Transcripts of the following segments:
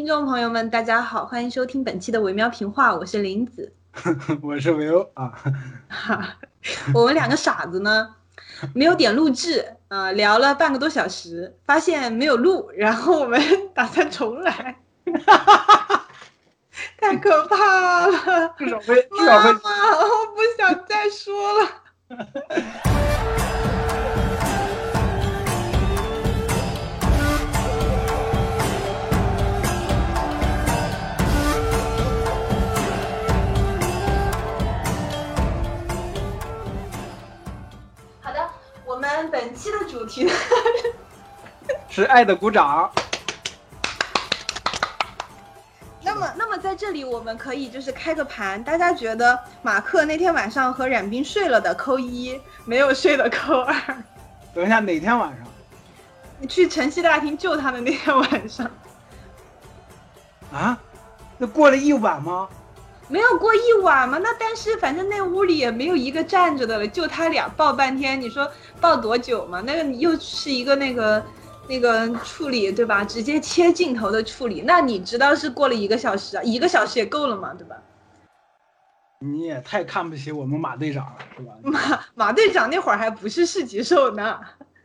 听众朋友们，大家好，欢迎收听本期的《维喵评话》，我是林子，我是维欧啊。我们两个傻子呢，没有点录制啊，聊了半个多小时，发现没有录，然后我们打算重来，太可怕了，至少会，至少会，妈，我不想再说了。们本期的主题呢，是爱的鼓掌。那么，那么在这里我们可以就是开个盘，大家觉得马克那天晚上和冉冰睡了的扣一，没有睡的扣二。等一下，哪天晚上？你去晨曦大厅救他的那天晚上，啊？那过了一晚吗？没有过一晚吗？那但是反正那屋里也没有一个站着的了，就他俩抱半天，你说抱多久嘛？那个又是一个那个那个处理对吧？直接切镜头的处理，那你知道是过了一个小时啊？一个小时也够了嘛，对吧？你也太看不起我们马队长了，是吧？马马队长那会儿还不是市级兽呢，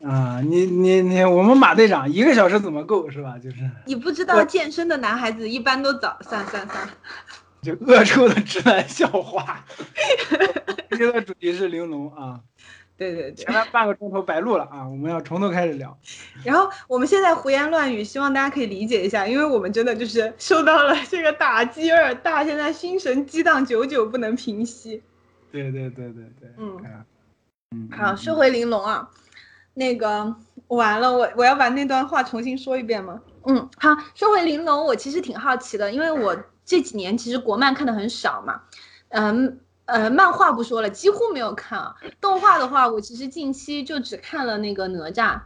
啊，你你你，我们马队长一个小时怎么够，是吧？就是你不知道健身的男孩子一般都早，算了算了算了。就恶臭的直男笑话。今天的主题是玲珑啊，对对对前，面半个钟头白录了啊，我们要从头开始聊。然后我们现在胡言乱语，希望大家可以理解一下，因为我们真的就是受到了这个打击有点大，现在心神激荡，久久不能平息。对对对对对，嗯，嗯，好，说回玲珑啊，那个完了，我我要把那段话重新说一遍吗？嗯，好，说回玲珑，我其实挺好奇的，因为我这几年其实国漫看的很少嘛，嗯呃，漫画不说了，几乎没有看啊。动画的话，我其实近期就只看了那个哪吒。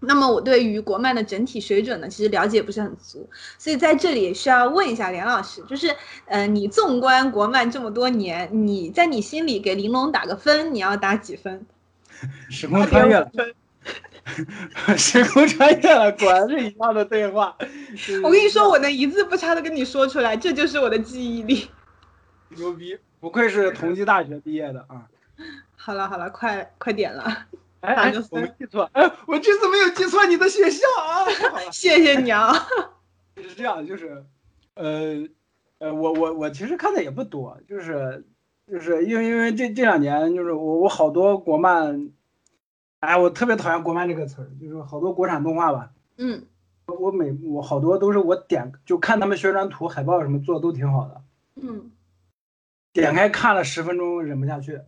那么我对于国漫的整体水准呢，其实了解不是很足，所以在这里需要问一下梁老师，就是，呃，你纵观国漫这么多年，你在你心里给玲珑打个分，你要打几分？时空穿越了，时空穿越了，果然是一样的对话。我跟你说，我能一字不差的跟你说出来，这就是我的记忆力。牛逼，不愧是同济大学毕业的啊！好了好了，快快点了，哎我没记错，哎，我这次没有记错你的学校啊！谢谢你啊。是这样，就是，呃，呃，我我我其实看的也不多，就是就是因为因为这这两年就是我我好多国漫，哎，我特别讨厌国漫这个词儿，就是好多国产动画吧，嗯。我每我好多都是我点就看他们宣传图、海报什么做的都挺好的，嗯。点开看了十分钟忍不下去，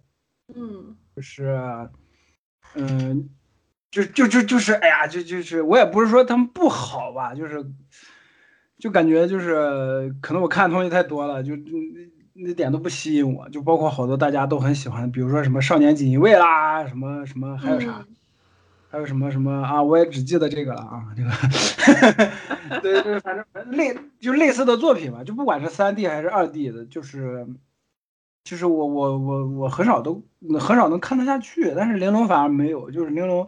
嗯。就是，嗯，就就就就是，哎呀，就就是我也不是说他们不好吧，就是，就感觉就是可能我看的东西太多了，就那那点都不吸引我，就包括好多大家都很喜欢，比如说什么少年锦衣卫啦，什么什么还有啥，嗯还有什么什么啊，我也只记得这个了啊，这个，对对，反正类就类似的作品吧，就不管是三 D 还是二 D 的，就是。就是我我我我很少都很少能看得下去，但是玲珑反而没有，就是玲珑，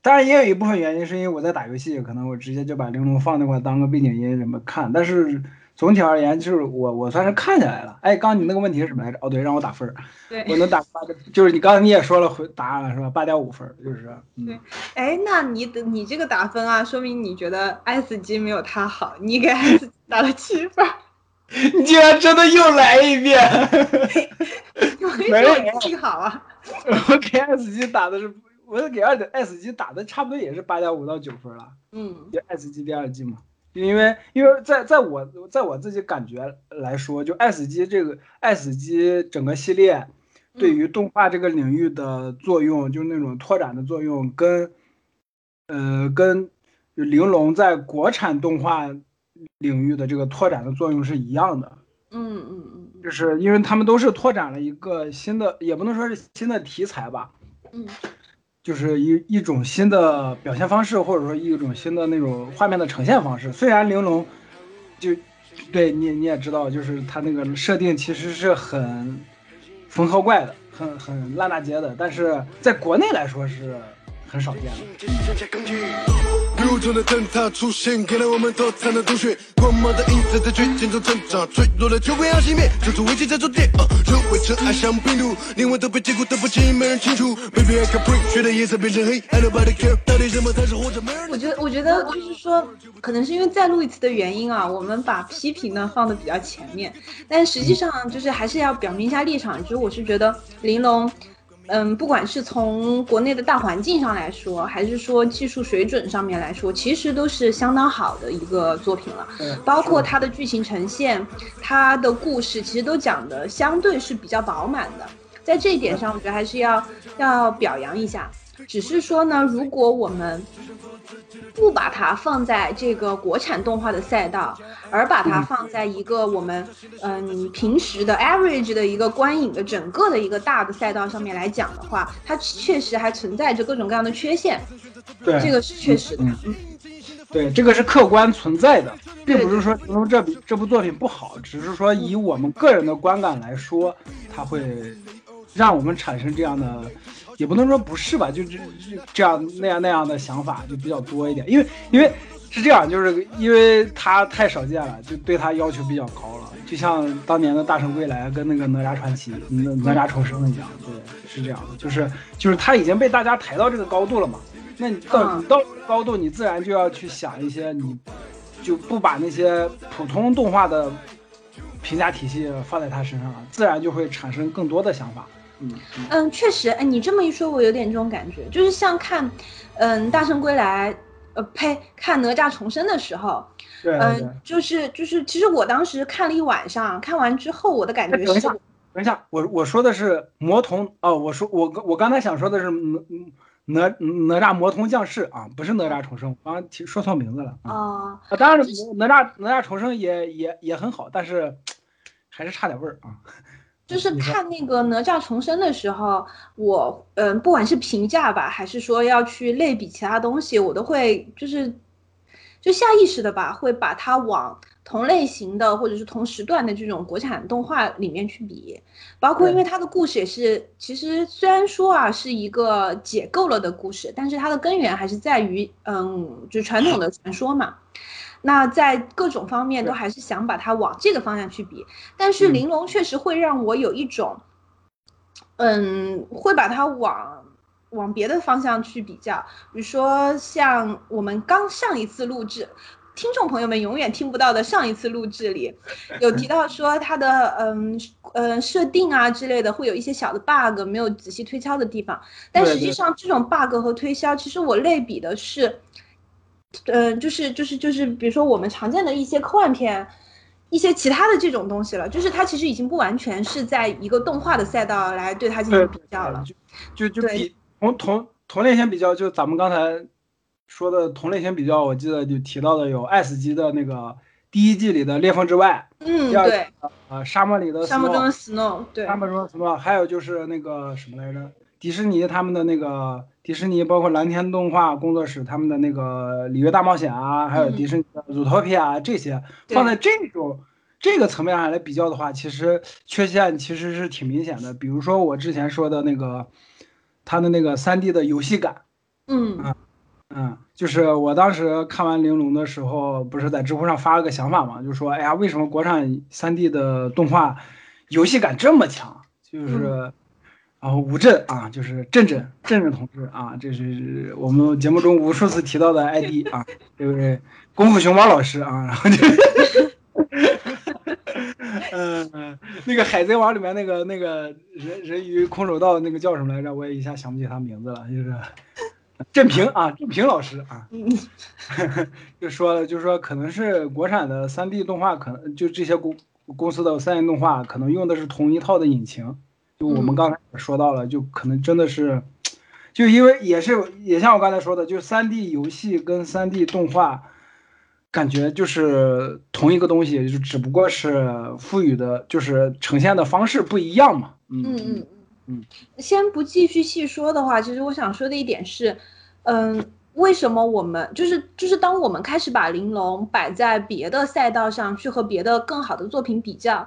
当然也有一部分原因是因为我在打游戏，可能我直接就把玲珑放那块当个背景音什么看，但是总体而言就是我我算是看下来了。哎，刚刚你那个问题是什么来着？哦对，让我打分儿，我。能打八个，就是你刚才你也说了回答案了是吧？八点五分儿，就是嗯对哎，那你的你这个打分啊，说明你觉得 S 级没有他好，你给 S 级打了七分儿，你竟然真的又来一遍，没有说我运气好啊。我给 S 级打的是，我给二点 S 级打的差不多也是八点五到九分了。嗯就 S 级第二季嘛，因为因为在在我在我自己感觉来说，就爱死机这个爱死机整个系列对于动画这个领域的作用，就是那种拓展的作用，跟呃跟就玲珑在国产动画领域的这个拓展的作用是一样的。嗯嗯嗯。就是因为他们都是拓展了一个新的，也不能说是新的题材吧，嗯就是一一种新的表现方式，或者说一种新的那种画面的呈现方式。虽然玲珑就对你你也知道，就是它那个设定其实是很缝合怪的，很很烂大街的，但是在国内来说是很少见的。宇宙的灯塔出现，给了我们多彩的洞穴。光芒的影子在绝境中成长，脆弱的就会要熄灭，处处危机在尘埃像病毒，灵魂都被禁锢，得不清，没人清楚。Baby I can breathe，血的颜色变成黑，I nobody care，到底什么才是活着？没人。我觉得，我觉得就是说，可能是因为再录一次的原因啊，我们把批评呢放的比较前面，但实际上就是还是要表明一下立场，就是我是觉得玲珑。嗯，不管是从国内的大环境上来说，还是说技术水准上面来说，其实都是相当好的一个作品了。包括它的剧情呈现，它的故事其实都讲的相对是比较饱满的。在这一点上，我觉得还是要要表扬一下。只是说呢，如果我们不把它放在这个国产动画的赛道，而把它放在一个我们嗯平时的 average 的一个观影的整个的一个大的赛道上面来讲的话，它确实还存在着各种各样的缺陷。对，这个是确实的。嗯，对，这个是客观存在的，并不是说说这这部作品不好，只是说以我们个人的观感来说，它会让我们产生这样的。也不能说不是吧，就这这样那样那样的想法就比较多一点，因为因为是这样，就是因为他太少见了，就对他要求比较高了，就像当年的大圣归来跟那个哪吒传奇、哪哪吒重生一样，对，是这样的，就是就是他已经被大家抬到这个高度了嘛，那你到你到高度，你自然就要去想一些，你就不把那些普通动画的评价体系放在他身上了，自然就会产生更多的想法。嗯确实，哎，你这么一说，我有点这种感觉，就是像看，嗯，《大圣归来》，呃，呸，看《哪吒重生》的时候，对嗯，就是就是，其实我当时看了一晚上，看完之后，我的感觉是，等一下，等一下，我我说的是魔童哦，我说我我刚才想说的是哪哪哪吒魔童降世啊，不是哪吒重生，刚刚提说错名字了啊，啊，当然哪吒哪吒重生也也也很好，但是还是差点味儿啊。就是看那个哪吒重生的时候，我嗯，不管是评价吧，还是说要去类比其他东西，我都会就是，就下意识的吧，会把它往同类型的或者是同时段的这种国产动画里面去比，包括因为它的故事也是，其实虽然说啊是一个解构了的故事，但是它的根源还是在于嗯，就传统的传说嘛。那在各种方面都还是想把它往这个方向去比，但是玲珑确实会让我有一种，嗯，会把它往往别的方向去比较，比如说像我们刚上一次录制，听众朋友们永远听不到的上一次录制里，有提到说它的嗯嗯设定啊之类的会有一些小的 bug 没有仔细推敲的地方，但实际上这种 bug 和推敲，其实我类比的是。嗯，就是就是就是，比如说我们常见的一些科幻片，一些其他的这种东西了，就是它其实已经不完全是在一个动画的赛道来对它进行比较了，就就就比同同同类型比较，就咱们刚才说的同类型比较，我记得就提到的有 S 级的那个第一季里的裂缝之外，嗯，对，呃，沙漠里的沙漠中的 Snow，对，沙漠中的 Snow，还有就是那个什么来着，迪士尼他们的那个。迪士尼包括蓝天动画工作室他们的那个《里约大冒险》啊，还有迪士尼的《Zootopia》啊，这些放在这种这个层面上来比较的话，其实缺陷其实是挺明显的。比如说我之前说的那个，它的那个三 D 的游戏感，嗯嗯，就是我当时看完《玲珑》的时候，不是在知乎上发了个想法嘛，就说哎呀，为什么国产三 D 的动画游戏感这么强？就是。然后吴震啊，就是震震震震同志啊，这是我们节目中无数次提到的 ID 啊，这位功夫熊猫老师啊，然后就，嗯 嗯，那个海贼王里面那个那个人人鱼空手道那个叫什么来着？我也一下想不起他名字了，就是郑平啊，郑平老师啊，就说了，就是说可能是国产的三 D 动画，可能就这些公公司的三 D 动画可能用的是同一套的引擎。就我们刚才说到了，就可能真的是，就因为也是也像我刚才说的，就三 D 游戏跟三 D 动画，感觉就是同一个东西，就只不过是赋予的，就是呈现的方式不一样嘛。嗯嗯嗯嗯。先不继续细说的话，其实我想说的一点是，嗯，为什么我们就是就是当我们开始把玲珑摆在别的赛道上去和别的更好的作品比较。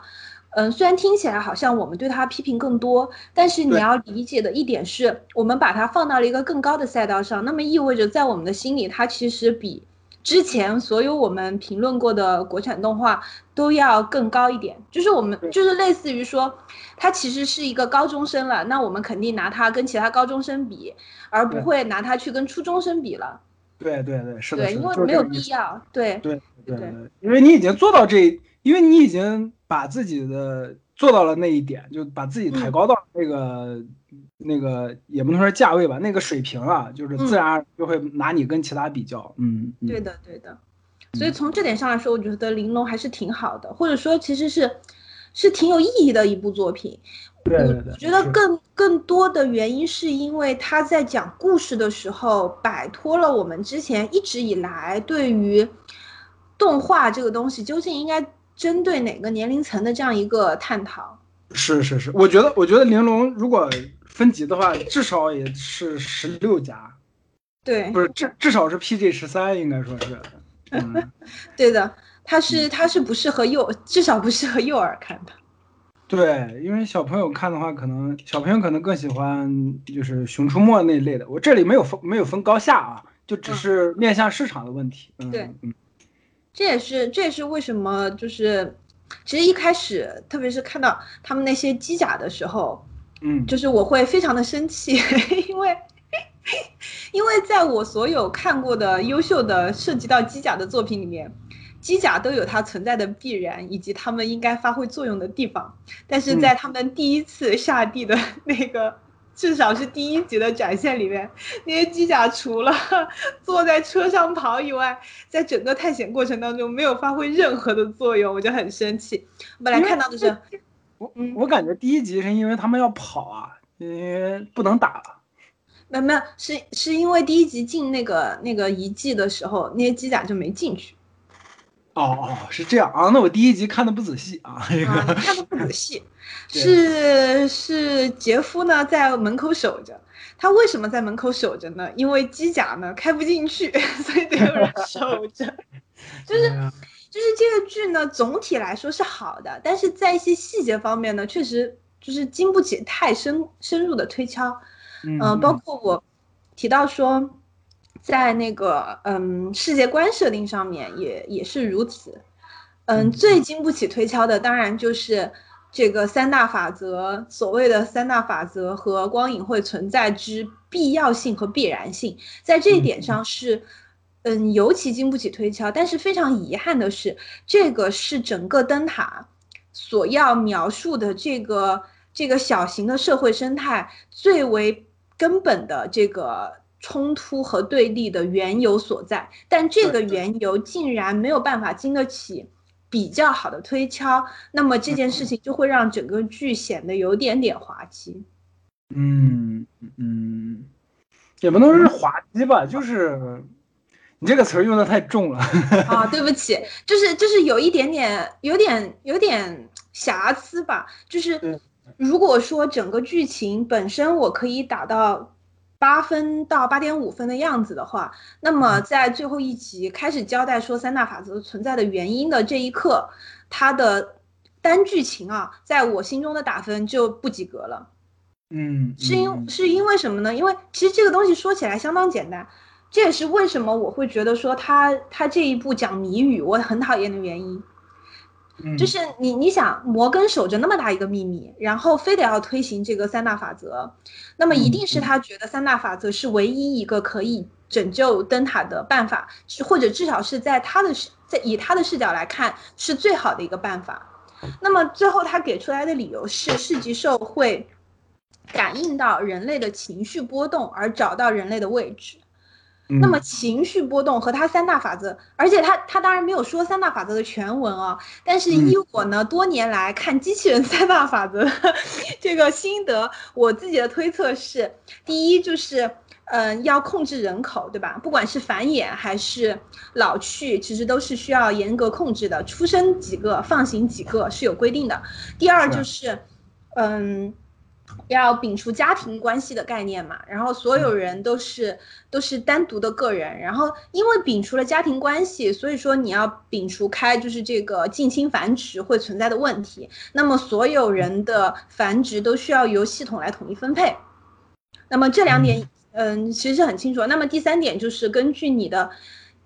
嗯，虽然听起来好像我们对他批评更多，但是你要理解的一点是，我们把它放到了一个更高的赛道上，那么意味着在我们的心里，它其实比之前所有我们评论过的国产动画都要更高一点。就是我们就是类似于说，他其实是一个高中生了，那我们肯定拿他跟其他高中生比，而不会拿他去跟初中生比了。对对对，是的，对，因为没有。必要。对对对，因为你已经做到这，因为你已经把自己的做到了那一点，就把自己抬嗯高到那个、那个也不能说价位吧，那个水平啊，就是自嗯然而然就会拿你跟其他比较。嗯，嗯对的，对的。所以从这点上来说，我觉得《玲珑》还是挺好的，或者说其实是是挺有意义的一部作品。对对对，我觉得更更多的原因是因为他在讲故事的时候，摆脱了我们之前一直以来对于动画这个东西究竟应该针对哪个年龄层的这样一个探讨。是是是，我觉得我觉得玲珑如果分级的话，至少也是十六加，对不，是至至少是 PG 十三，应该说是。嗯，对的，它是它是不适合幼，至少不适合幼儿看的。对，因为小朋友看的话，可能小朋友可能更喜欢就是《熊出没》那一类的。我这里没有分没有分高下啊，就只嗯是面向市场的问题。嗯、对嗯，这也是这也是为什么就是，其实一开始，特别是看到他们那些机甲的时候，嗯，就是我会非常的生气，因为 因为在我所有看过的优秀的涉及到机甲的作品里面，机甲都有它存在的必然以及他们应该发挥作用的地方，但是在他们第一次下地的 那个。至少是第一集的展现里面，那些机甲除了 坐在车上跑以外，在整个探险过程当中没有发挥任何的作用，我就很生气。本来看到的是，我嗯我感觉第一集是因为他们要跑啊，因为不能打了。没有没有，是是因为第一集进那个那个遗迹的时候，那些机甲就没进去哦哦，是这样啊，那我第一集看的不仔细啊，看的不仔细。是是杰夫呢在门口守着，他为什么在门口守着呢？因为机甲呢开不进去，所以得有人守着。就是就是这个剧呢，总体来说是好的，但是在一些细节方面呢，确实就是经不起太深深入的推敲。嗯嗯、包括我提到说，在那个嗯世界观设定上面也也是如此。嗯，嗯最经不起推敲的当然就是这个三大法则，所谓的三大法则和光影会存在之必要性和必然性，在这一点上是。嗯，尤其经不起推敲，但是非常遗憾的是，这个是整个灯塔所要描述的这个这个小型的社会生态最为根本的这个冲突和对立的缘由所在，但这个缘由竟然没有办法经得起比较好的推敲，那么这件事情就会让整个剧显得有点点滑稽。嗯嗯，也不能是滑稽吧，就是你这个词儿用的太重了。啊，对不起，就是就是有一点点，有点有点瑕疵吧。就是如果说整个剧情本身我可以打到八分到八点五分的样子的话，那么在最后一集开始交代说三大法则存在的原因的这一刻，它的单剧情啊，在我心中的打分就不及格了。嗯，是因嗯是因为什么呢？因为其实这个东西说起来相当简单，这也是为什么我会觉得说他他这一部讲谜语我很讨厌的原因。嗯就是你你想摩根守着那么大一个秘密，然后非得要推行这个三大法则，那么一定是嗯他觉得三大法则是唯一一个可以拯救灯塔的办法，是或者至少是在他的视在以他的视角来看是最好的一个办法。那么最后他给出来的理由是市级兽会感应到人类的情绪波动而找到人类的位置。那么嗯情绪波动和它三大法则，而且他他当然没有说三大法则的全文啊，但是嗯依我呢多年来看机器人三大法则的 这个心得，我自己的推测是，第一就是。嗯，要控制人口，对吧？不管是繁衍还是老去，其实都是需要严格控制的。出生几个，放行几个是有规定的。第二是就是，嗯，要摒除家庭关系的概念嘛，然后所有人都是都是单独的个人，然后因为摒除了家庭关系，所以说你要摒除开就是这个近亲繁殖会存在的问题，那么所有人的繁殖都需要由系统来统一分配，那么这两点嗯其实是很清楚。那么第三点就是根据你的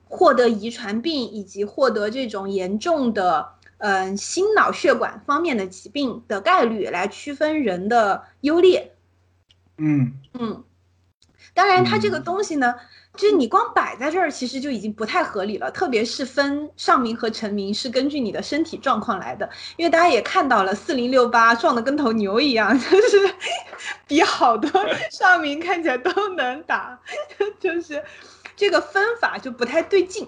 获得遗传病以及获得这种严重的。嗯，心脑血管方面的疾病的概率来区分人的优劣。嗯嗯，当然，它这个东西呢，就是你光摆在这儿，其实就已经不太合理了。特别是分上名和成名是根据你的身体状况来的，因为大家也看到了，四零六八撞的跟头牛一样，就是比好多 上名看起来都能打，就是这个分法就不太对劲。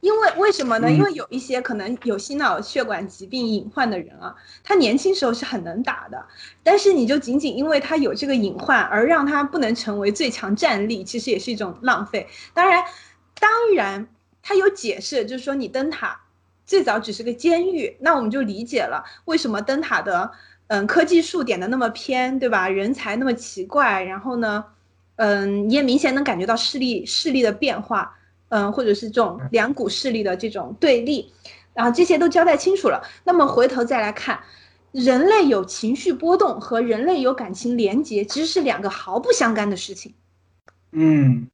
因为为什么呢？因为有一些可能有心脑血管疾病隐患的人啊，他年轻时候是很能打的，但是你就仅仅因为他有这个隐患而让他不能成为最强战力，其实也是一种浪费。当然，当然他有解释，就是说你灯塔最早只是个监狱，那我们就理解了为什么灯塔的嗯科技树点的那么偏，对吧？人才那么奇怪，然后呢，嗯，你也明显能感觉到势力势力的变化。嗯，或者是这种两股势力的这种对立，然后这些都交代清楚了。那么回头再来看，人类有情绪波动和人类有感情连接，其实是两个毫不相干的事情。嗯，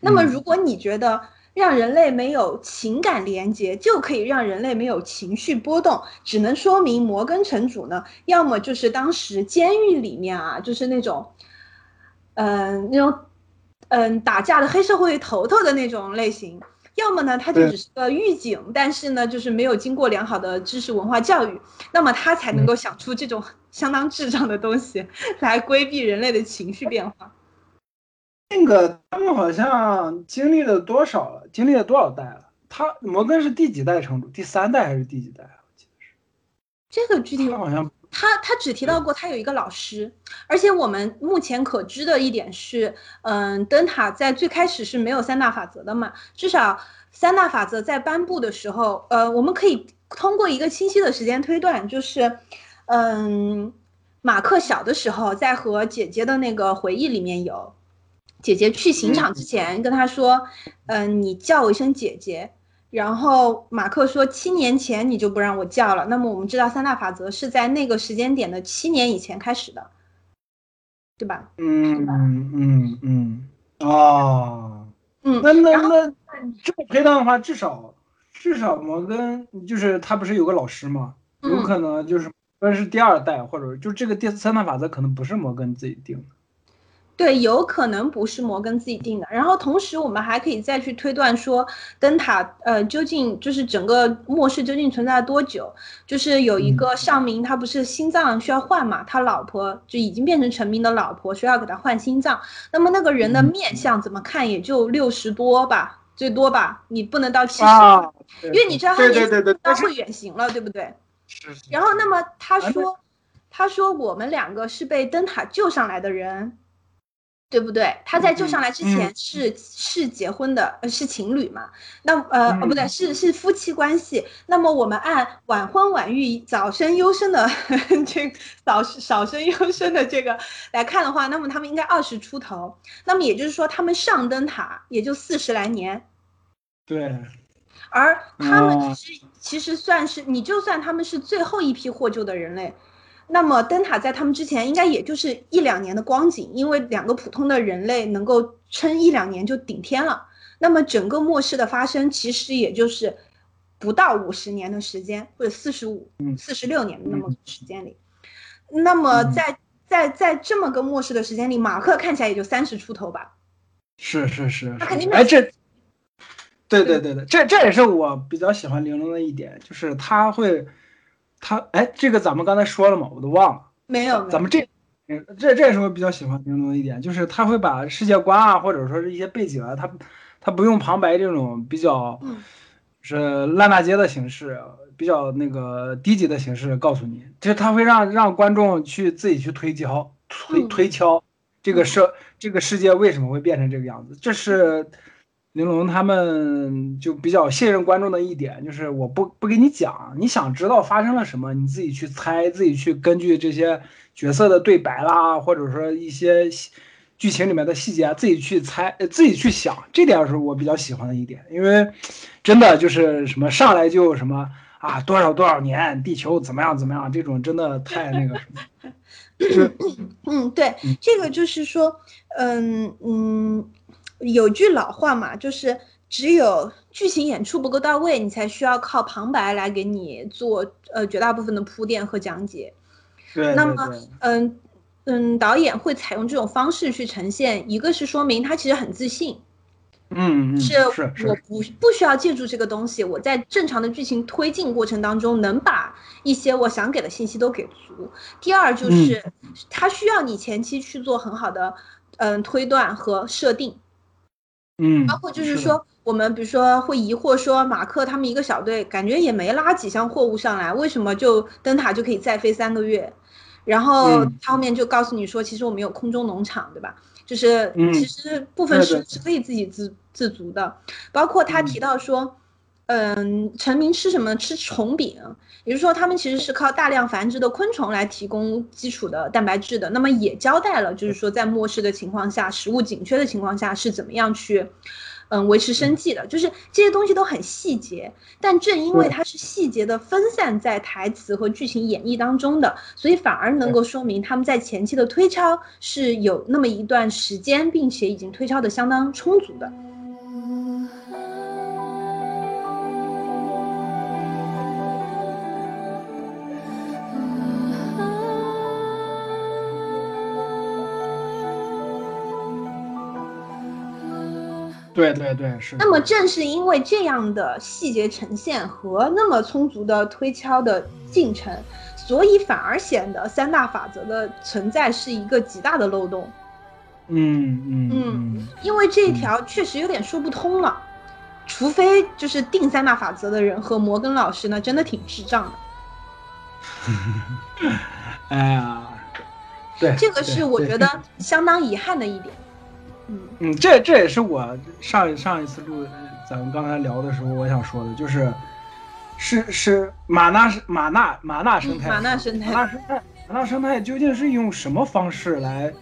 那么如果你觉得让人类没有情感连接就可以让人类没有情绪波动，只能说明摩根城主呢，要么就是当时监狱里面啊，就是那种，嗯，那种。嗯，打架的黑社会头头的那种类型，要么呢，他就只是个狱警，但是呢，就是没有经过良好的知识文化教育，那么他才能够想出这种 相当智障的东西来规避人类的情绪变化。那个他们好像经历了多少了？经历了多少代了？他摩根是第几代城主？第三代还是第几代？我记得是这个具体好像。他他只提到过他有一个老师，而且我们目前可知的一点是，嗯，灯塔在最开始是没有三大法则的嘛，至少三大法则在颁布的时候，呃，我们可以通过一个清晰的时间推断，就是，嗯，马克小的时候在和姐姐的那个回忆里面有，姐姐去刑场之前跟他说，嗯，你叫我一声姐姐。然后马克说：“七年前你就不让我叫了。”那么我们知道三大法则是在那个时间点的七年以前开始的，对吧？嗯嗯嗯嗯哦，嗯，那那那这么推断的话，至少至少摩根就是他不是有个老师吗？有可能就是摩根是第二代，或者就这个第三大法则可能不是摩根自己定的。对，有可能不是摩根自己定的。然后同时，我们还可以再去推断说，灯塔呃究竟就是整个末世究竟存在了多久？就是有一个上明，他不是心脏需要换嘛，他老婆就已经变成陈明的老婆，说要给他换心脏。那么那个人的面相怎么看也就六十多吧，最多吧，你不能到七十，因为你知道他年纪大会远行了，对不对？然后那么他说，他说我们两个是被灯塔救上来的人。对不对？他在救上来之前是是结婚的，呃，是情侣嘛？那呃，哦，不对，是是夫妻关系。那么我们按晚婚晚育、早生优生的 这早少生优生的这个来看的话，那么他们应该二十出头。那么也就是说，他们上灯塔也就四十来年。对。而他们其实其实算是，你就算他们是最后一批获救的人类。那么灯塔在他们之前应该也就是一两年的光景，因为两个普通的人类能够撑一两年就顶天了。那么整个末世的发生其实也就是不到五十年的时间，或者四十五、四十六年的那么时间里。那么在在在这么个末世的时间里，马克看起来也就三十出头吧？是是是，他肯定哎这，对对对对，这这也是我比较喜欢玲珑的一点，就是他会。他哎，这个咱们刚才说了吗？我都忘了。没有。咱们这，这这也是我比较喜欢玲珑的一点，就是他会把世界观啊，或者说是一些背景啊，他他不用旁白这种比较是烂大街的形式，比较那个低级的形式告诉你，就是他会让让观众去自己去推敲推推敲这个社这个世界为什么会变成这个样子，这是。玲珑他们就比较信任观众的一点，就是我不不给你讲，你想知道发生了什么，你自己去猜，自己去根据这些角色的对白啦，或者说一些剧情里面的细节，自己去猜，自己去想，这点是我比较喜欢的一点，因为真的就是什么上来就什么啊多少多少年，地球怎么样怎么样，这种真的太那个什么。嗯，对，这个就是说，嗯嗯，有句老话嘛，就是只有剧情演出不够到位，你才需要靠旁白来给你做呃绝大部分的铺垫和讲解。对，那么，嗯嗯，导演会采用这种方式去呈现，一个是说明他其实很自信。嗯，是我不不需要借助这个东西，我在正常的剧情推进过程当中，能把一些我想给的信息都给足。第二就是，他需要你前期去做很好的嗯推断和设定，嗯，包括就是说，我们比如说会疑惑说，马克他们一个小队感觉也没拉几箱货物上来，为什么就灯塔就可以再飞三个月？然后他后面就告诉你说，其实我们有空中农场，对吧？就是其实部分是是可以自己自自足的，包括他提到说，嗯，臣民吃什么？吃虫饼，也就是说他们其实是靠大量繁殖的昆虫来提供基础的蛋白质的。那么也交代了，就是说在末世的情况下，食物紧缺的情况下是怎么样去。嗯，维持生计的，就是这些东西都很细节，但正因为它是细节的分散在台词和剧情演绎当中的，所以反而能够说明他们在前期的推敲是有那么一段时间，并且已经推敲的相当充足的。对对对，是。那么正是因为这样的细节呈现和那么充足的推敲的进程，所以反而显得三大法则的存在是一个极大的漏洞。嗯嗯嗯，因为这一条确实有点说不通了，除非就是定三大法则的人和摩根老师呢，真的挺智障的。哎呀，对，这个是我觉得相当遗憾的一点。嗯，这这也是我上上一次录咱们刚才聊的时候，我想说的，就是是是马纳马纳马纳生态，马纳生态，马纳生态，马纳生态究竟是用什么方式来，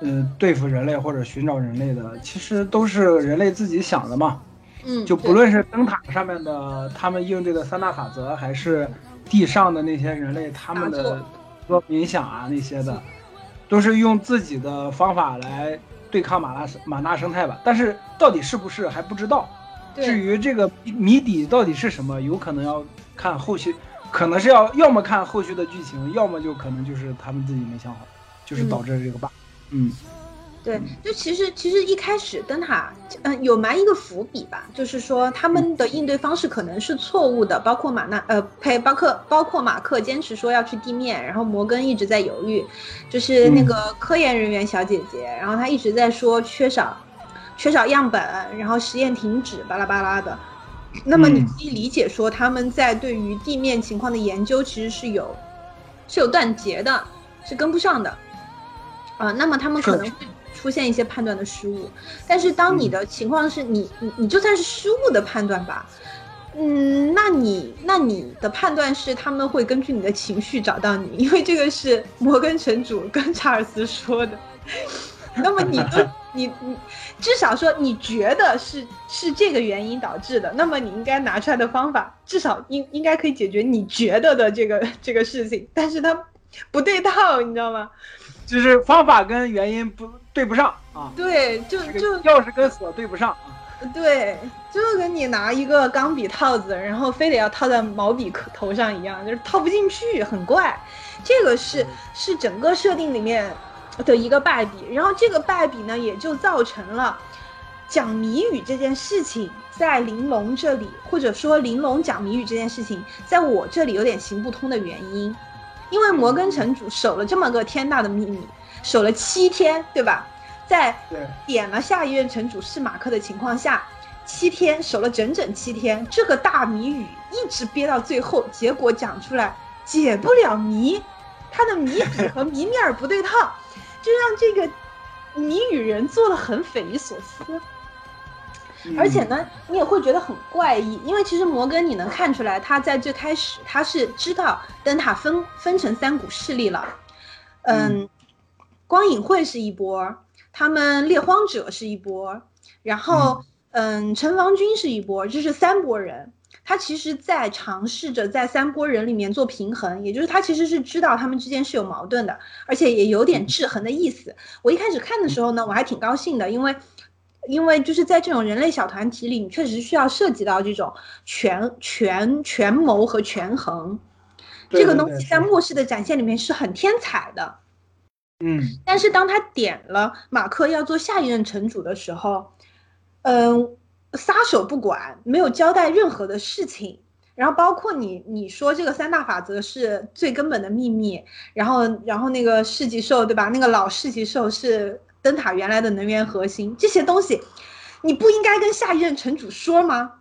呃，对付人类或者寻找人类的？其实都是人类自己想的嘛。嗯，就不论是灯塔上面的他们应对的三大法则，还是地上的那些人类他们的做冥想啊那些的，都是用自己的方法来。对抗马拉生马纳生态吧，但是到底是不是还不知道。至于这个谜底到底是什么，有可能要看后续，可能是要要么看后续的剧情，要么就可能就是他们自己没想好，就是导致这个 bug。嗯。对，就其实其实一开始灯塔，嗯，有埋一个伏笔吧，就是说他们的应对方式可能是错误的，包括马纳，呃，呸，包括包括马克坚持说要去地面，然后摩根一直在犹豫，就是那个科研人员小姐姐，然后她一直在说缺少，缺少样本，然后实验停止，巴拉巴拉的。那么你可以理解说他们在对于地面情况的研究其实是有，是有断节的，是跟不上的，啊，那么他们可能会。出现一些判断的失误，但是当你的情况是你你你就算是失误的判断吧，嗯，那你那你的判断是他们会根据你的情绪找到你，因为这个是摩根城主跟查尔斯说的。那么你都你你至少说你觉得是是这个原因导致的，那么你应该拿出来的方法至少应应该可以解决你觉得的这个这个事情，但是它不对套，你知道吗？就是方法跟原因不对不上啊，对，就就钥匙跟锁对不上啊，对，就跟你拿一个钢笔套子，然后非得要套在毛笔头上一样，就是套不进去，很怪。这个是是整个设定里面的一个败笔，然后这个败笔呢，也就造成了讲谜语这件事情在玲珑这里，或者说玲珑讲谜语这件事情在我这里有点行不通的原因。因为摩根城主守了这么个天大的秘密，守了七天，对吧？在点了下一任城主是马克的情况下，七天守了整整七天，这个大谜语一直憋到最后，结果讲出来解不了谜，他的谜底和谜面不对套，就让这个谜语人做的很匪夷所思。而且呢，你也会觉得很怪异，因为其实摩根你能看出来，他在最开始他是知道灯塔分分成三股势力了，嗯，光影会是一波，他们猎荒者是一波，然后嗯，城防军是一波，这是三波人。他其实在尝试着在三波人里面做平衡，也就是他其实是知道他们之间是有矛盾的，而且也有点制衡的意思。我一开始看的时候呢，我还挺高兴的，因为，因为就是在这种人类小团体里，你确实需要涉及到这种权权权谋和权衡，这个东西在末世的展现里面是很天才的。嗯，但是当他点了马克要做下一任城主的时候，嗯。撒手不管，没有交代任何的事情，然后包括你你说这个三大法则是最根本的秘密，然后然后那个世纪兽对吧？那个老世纪兽是灯塔原来的能源核心，这些东西你不应该跟下一任城主说吗？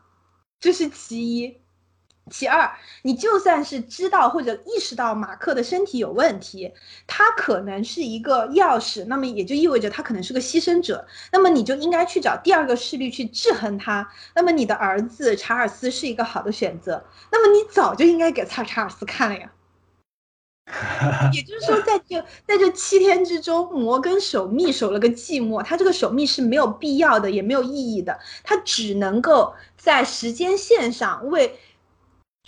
这是其一。其二，你就算是知道或者意识到马克的身体有问题，他可能是一个钥匙，那么也就意味着他可能是个牺牲者，那么你就应该去找第二个势力去制衡他。那么你的儿子查尔斯是一个好的选择，那么你早就应该给查查尔斯看了呀。也就是说，在这在这七天之中，摩根守密守了个寂寞，他这个守密是没有必要的，也没有意义的，他只能够在时间线上为。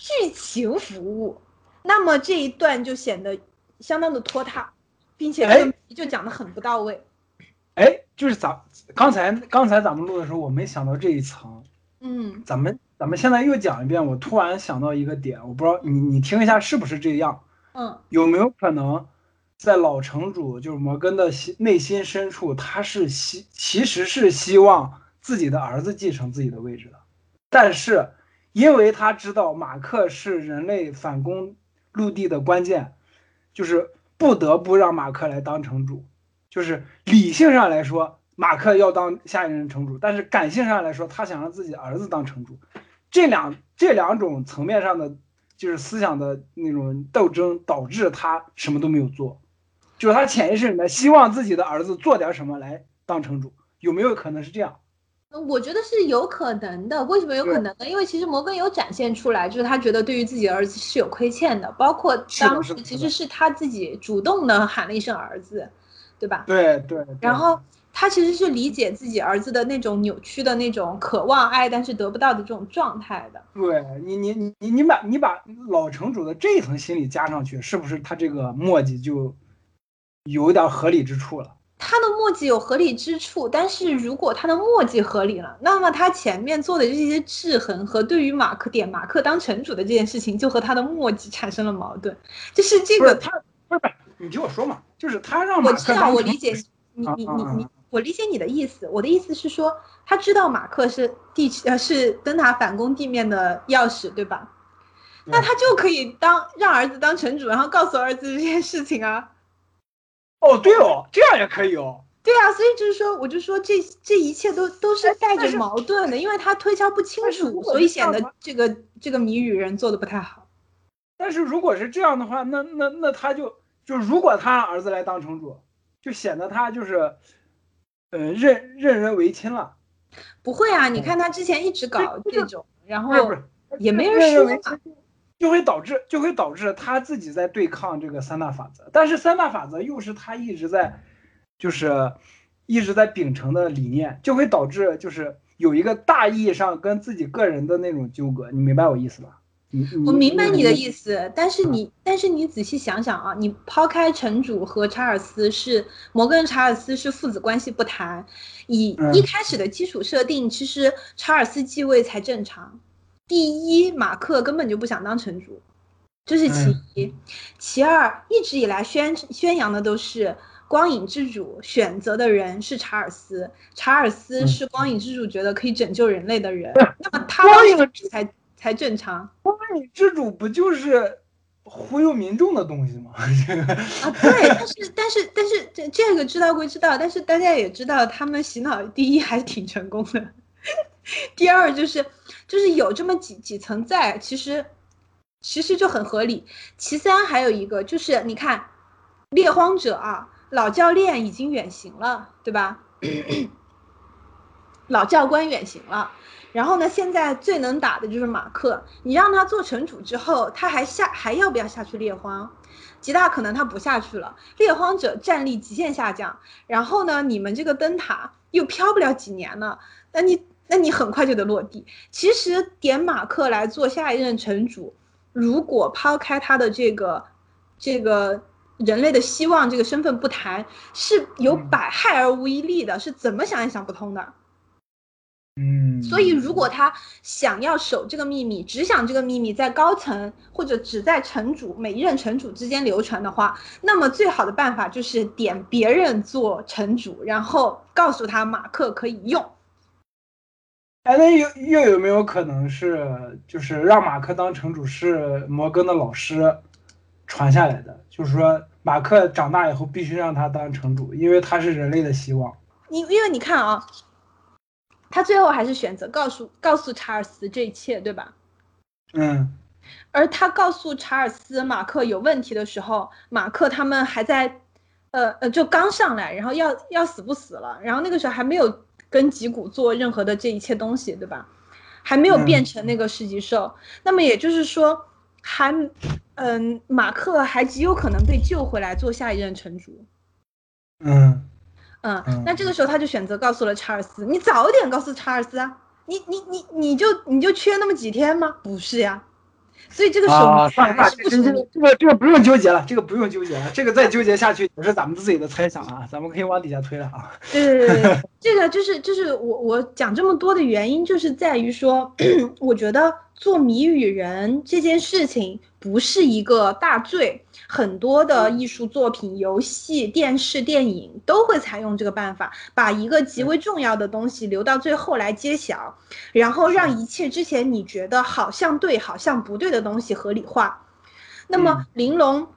剧情服务，那么这一段就显得相当的拖沓，并且就讲的很不到位。哎，就是咱刚才刚才咱们录的时候，我没想到这一层。嗯，咱们咱们现在又讲一遍，我突然想到一个点，我不知道你你听一下是不是这样？嗯，有没有可能在老城主就是摩根的心内心深处，他是希其实是希望自己的儿子继承自己的位置的，但是。因为他知道马克是人类反攻陆地的关键，就是不得不让马克来当城主。就是理性上来说，马克要当下一任城主，但是感性上来说，他想让自己儿子当城主。这两这两种层面上的就是思想的那种斗争，导致他什么都没有做。就是他潜意识里面希望自己的儿子做点什么来当城主，有没有可能是这样？我觉得是有可能的。为什么有可能呢？因为其实摩根有展现出来，就是他觉得对于自己儿子是有亏欠的。包括当时其实是他自己主动的喊了一声儿子，对吧？对对。然后他其实是理解自己儿子的那种扭曲的那种渴望爱，但是得不到的这种状态的。对你，你你你你把你把老城主的这一层心理加上去，是不是他这个墨迹就有点合理之处了？他的墨迹有合理之处，但是如果他的墨迹合理了，那么他前面做的这些制衡和对于马克点马克当城主的这件事情，就和他的墨迹产生了矛盾。就是这个他不是不是，你听我说嘛，就是他让我知道，我理解你你你你，我理解你的意思。我的意思是说，他知道马克是地呃是灯塔反攻地面的钥匙，对吧？那他就可以当让儿子当城主，然后告诉儿子这件事情啊。哦，对哦，这样也可以哦。对啊，所以就是说，我就说这这一切都都是带着矛盾的，因为他推敲不清楚，所以显得这个这个谜语人做的不太好。但是如果是这样的话，那那那他就就如果他让儿子来当城主，就显得他就是，嗯，任任人唯亲了。不会啊，你看他之前一直搞这种，然后也没人说嘛。就会导致，就会导致他自己在对抗这个三大法则，但是三大法则又是他一直在，就是一直在秉承的理念，就会导致就是有一个大意义上跟自己个人的那种纠葛，你明白我意思吧？我明白你的意思，但是你但是你仔细想想啊，你抛开城主和查尔斯是摩根查尔斯是父子关系不谈，以一开始的基础设定，其实查尔斯继位才正常。第一，马克根本就不想当城主，这是其一。其二，一直以来宣宣扬的都是光影之主选择的人是查尔斯，查尔斯是光影之主觉得可以拯救人类的人，那么他当城主才才正常。光影之主不就是忽悠民众的东西吗？啊，对，但是但是但是这这个知道归知道，但是大家也知道他们洗脑第一还是挺成功的。第二就是，就是有这么几几层在，其实，其实就很合理。其三还有一个就是，你看，猎荒者啊，老教练已经远行了，对吧？老教官远行了。然后呢，现在最能打的就是马克。你让他做城主之后，他还下还要不要下去猎荒？极大可能他不下去了。猎荒者战力极限下降，然后呢，你们这个灯塔又飘不了几年了，那你那你很快就得落地。其实点马克来做下一任城主，如果抛开他的这个这个人类的希望这个身份不谈，是有百害而无一利的，是怎么想也想不通的。嗯，所以，如果他想要守这个秘密，只想这个秘密在高层或者只在城主每一任城主之间流传的话，那么最好的办法就是点别人做城主，然后告诉他马克可以用。哎，那又又有没有可能是，就是让马克当城主是摩根的老师传下来的？就是说，马克长大以后必须让他当城主，因为他是人类的希望。你因为你看啊。他最后还是选择告诉告诉查尔斯这一切，对吧？嗯。而他告诉查尔斯马克有问题的时候，马克他们还在，呃呃，就刚上来，然后要要死不死了，然后那个时候还没有跟吉古做任何的这一切东西，对吧？还没有变成那个噬级兽，那么也就是说，还，嗯，马克还极有可能被救回来做下一任城主。嗯。嗯，那这个时候他就选择告诉了查尔斯，你早点告诉查尔斯啊，你你你你就你就缺那么几天吗？不是呀，所以这个时候算了，这个这个这个不用纠结了，这个不用纠结了，这个再纠结下去也是咱们自己的猜想啊，咱们可以往底下推了啊。对对对对，这个就是就是我我讲这么多的原因，就是在于说，我觉得做谜语人这件事情不是一个大罪。很多的艺术作品、游戏、电视、电影都会采用这个办法，把一个极为重要的东西留到最后来揭晓，然后让一切之前你觉得好像对、好像不对的东西合理化。那么玲珑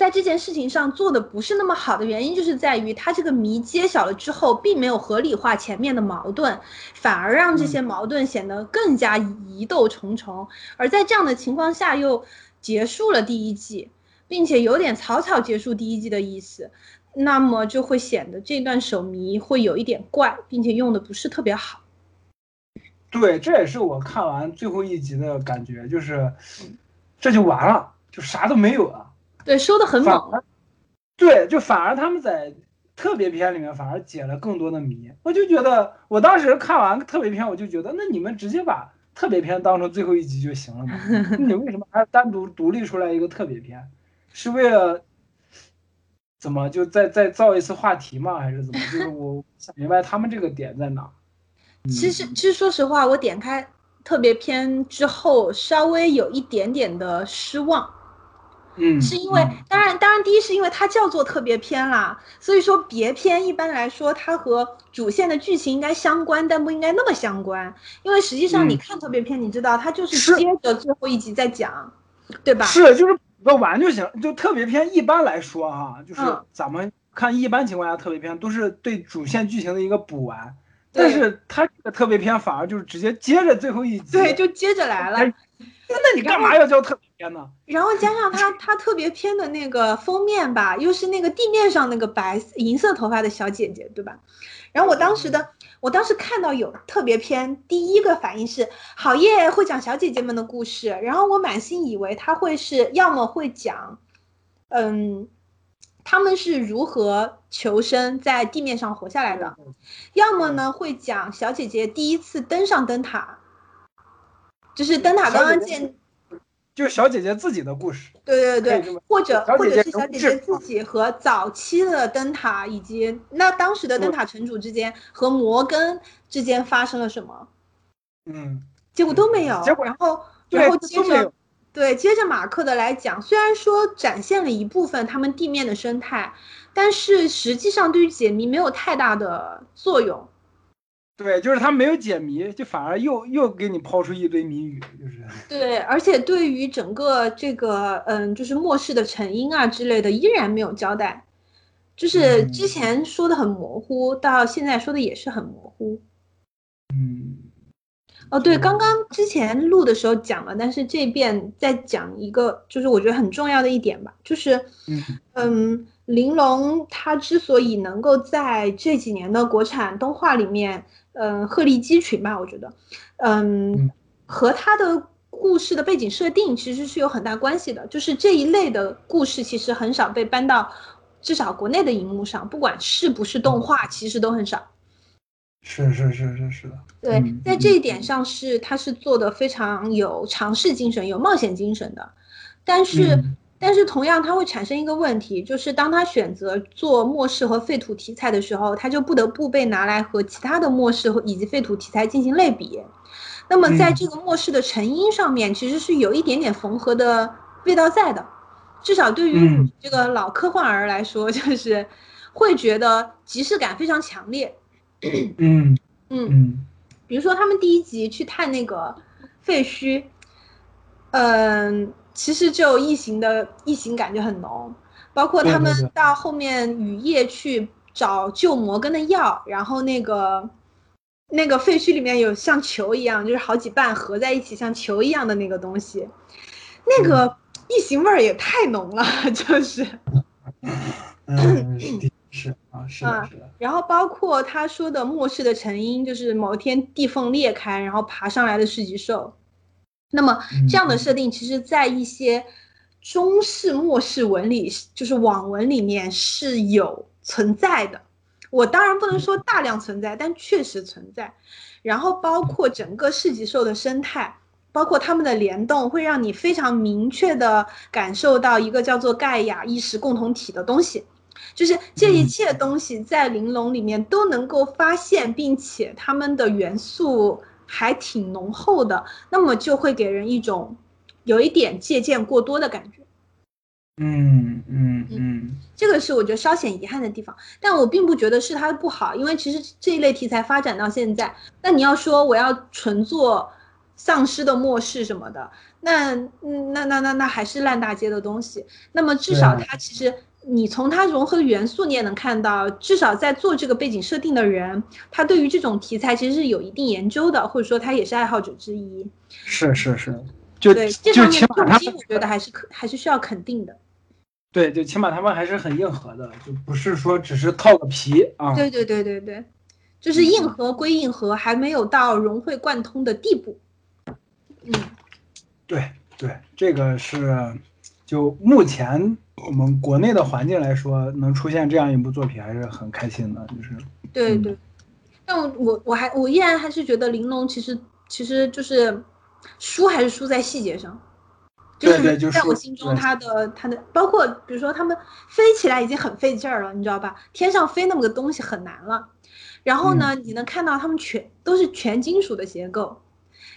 在这件事情上做的不是那么好的原因，就是在于他这个谜揭晓了之后，并没有合理化前面的矛盾，反而让这些矛盾显得更加疑窦重重。而在这样的情况下，又结束了第一季。并且有点草草结束第一季的意思，那么就会显得这段手谜会有一点怪，并且用的不是特别好。对，这也是我看完最后一集的感觉，就是这就完了，就啥都没有了。对，收的很猛。对，就反而他们在特别篇里面反而解了更多的谜。我就觉得，我当时看完特别篇，我就觉得，那你们直接把特别篇当成最后一集就行了嘛？你为什么还要单独独立出来一个特别篇？是为了怎么就再再造一次话题吗？还是怎么？就是我 想明白他们这个点在哪。其实，其实说实话，我点开特别篇之后，稍微有一点点的失望。嗯，是因为当然，当然，第一是因为它叫做特别篇啦，所以说别篇一般来说它和主线的剧情应该相关，但不应该那么相关。因为实际上你看特别篇，你知道它就是接着最后一集再讲，对吧？是，就是补。个完就行，就特别篇一般来说哈，就是咱们看一般情况下特别篇都是对主线剧情的一个补完，但是它这个特别篇反而就是直接接着最后一集，对，就接着来了。那你干嘛要叫特别然后加上它它特别偏的那个封面吧，又是那个地面上那个白银色头发的小姐姐，对吧？然后我当时的。我当时看到有特别偏，第一个反应是好耶，会讲小姐姐们的故事。然后我满心以为他会是要么会讲，嗯，他们是如何求生在地面上活下来的，要么呢会讲小姐姐第一次登上灯塔，就是灯塔刚刚建。就是小姐姐自己的故事，对对对，或者或者是小姐姐自己和早期的灯塔以及那当时的灯塔城主之间和摩根之间发生了什么？嗯，结果都没有。结果然后然后接着对接着马克的来讲，虽然说展现了一部分他们地面的生态，但是实际上对于解谜没有太大的作用。对，就是他没有解谜，就反而又又给你抛出一堆谜语，就是。对，而且对于整个这个，嗯，就是末世的成因啊之类的，依然没有交代，就是之前说的很模糊，到现在说的也是很模糊。嗯。哦，对，刚刚之前录的时候讲了，但是这边再讲一个，就是我觉得很重要的一点吧，就是，嗯，玲珑它之所以能够在这几年的国产动画里面，嗯，鹤立鸡群吧，我觉得，嗯，和他的故事的背景设定其实是有很大关系的。就是这一类的故事其实很少被搬到至少国内的荧幕上，不管是不是动画，其实都很少。是是是是是的。对，在这一点上是他是做的非常有尝试精神、有冒险精神的，但是。但是同样，它会产生一个问题，就是当他选择做末世和废土题材的时候，他就不得不被拿来和其他的末世和以及废土题材进行类比。那么在这个末世的成因上面，其实是有一点点缝合的味道在的，至少对于这个老科幻儿来说，就是会觉得即视感非常强烈。嗯嗯，比如说他们第一集去探那个废墟，嗯。其实就异形的异形感就很浓，包括他们到后面雨夜去找救摩根的药，然后那个那个废墟里面有像球一样，就是好几瓣合在一起像球一样的那个东西，那个异形味儿也太浓了，就是，嗯，是啊，是的，是的。然后包括他说的末世的成因，就是某一天地缝裂开，然后爬上来的市级兽。那么这样的设定，其实，在一些中式末世文里，就是网文里面是有存在的。我当然不能说大量存在，但确实存在。然后包括整个市级兽的生态，包括它们的联动，会让你非常明确的感受到一个叫做盖亚意识共同体的东西。就是这一切东西在玲珑里面都能够发现，并且它们的元素。还挺浓厚的，那么就会给人一种有一点借鉴过多的感觉。嗯嗯嗯，这个是我觉得稍显遗憾的地方，但我并不觉得是它不好，因为其实这一类题材发展到现在，那你要说我要纯做丧尸的末世什么的，那那那那那还是烂大街的东西。那么至少它其实。你从它融合的元素，你也能看到，至少在做这个背景设定的人，他对于这种题材其实是有一定研究的，或者说他也是爱好者之一。是是是，就对这方面动机，我觉得还是可还是需要肯定的。对，就起码他们还是很硬核的，就不是说只是套个皮啊。对对对对对，就是硬核归硬核，还没有到融会贯通的地步。嗯，对对，这个是就目前。我们国内的环境来说，能出现这样一部作品还是很开心的，就是对对。但我我我还我依然还是觉得玲珑其实其实就是输还是输在细节上，就是在我心中他的他的包括比如说他们飞起来已经很费劲儿了，你知道吧？天上飞那么个东西很难了，然后呢，你能看到他们全都是全金属的结构，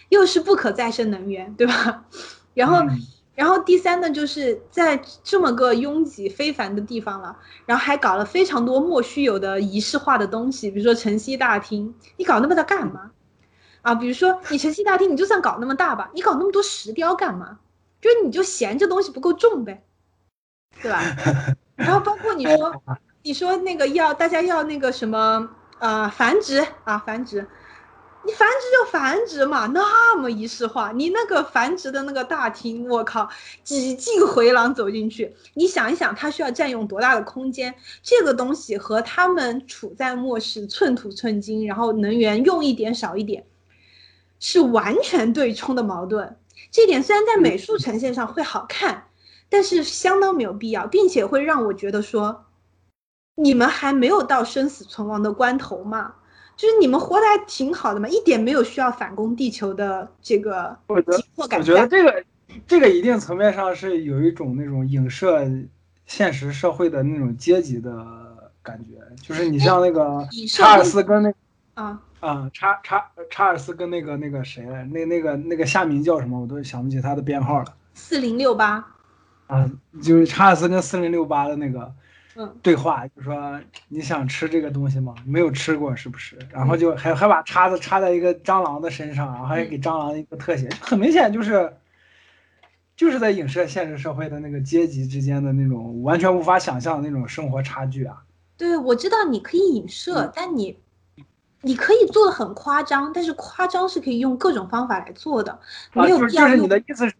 又是不可再生能源，对吧？然后。然后第三呢，就是在这么个拥挤非凡的地方了，然后还搞了非常多莫须有的仪式化的东西，比如说晨曦大厅，你搞那么大干嘛？啊，比如说你晨曦大厅，你就算搞那么大吧，你搞那么多石雕干嘛？就是你就嫌这东西不够重呗，对吧？然后包括你说，你说那个要大家要那个什么啊繁殖啊繁殖。你繁殖就繁殖嘛，那么仪式化，你那个繁殖的那个大厅，我靠，几进回廊走进去，你想一想，它需要占用多大的空间？这个东西和他们处在末世，寸土寸金，然后能源用一点少一点，是完全对冲的矛盾。这点虽然在美术呈现上会好看，但是相当没有必要，并且会让我觉得说，你们还没有到生死存亡的关头吗？就是你们活得还挺好的嘛，一点没有需要反攻地球的这个急迫感。我觉得这个这个一定层面上是有一种那种影射现实社会的那种阶级的感觉。就是你像那个查尔斯跟那啊啊查查查尔斯跟那个那个谁，那那个那个夏明叫什么，我都想不起他的编号了。四零六八。啊，就是查尔斯跟四零六八的那个。嗯，对话就说你想吃这个东西吗？没有吃过是不是？然后就还还把叉子插在一个蟑螂的身上，然后还给蟑螂一个特写，很明显就是就是在影射现实社会的那个阶级之间的那种完全无法想象的那种生活差距啊。对，我知道你可以影射，但你你可以做的很夸张，但是夸张是可以用各种方法来做的，没有必要。就是你的意思是。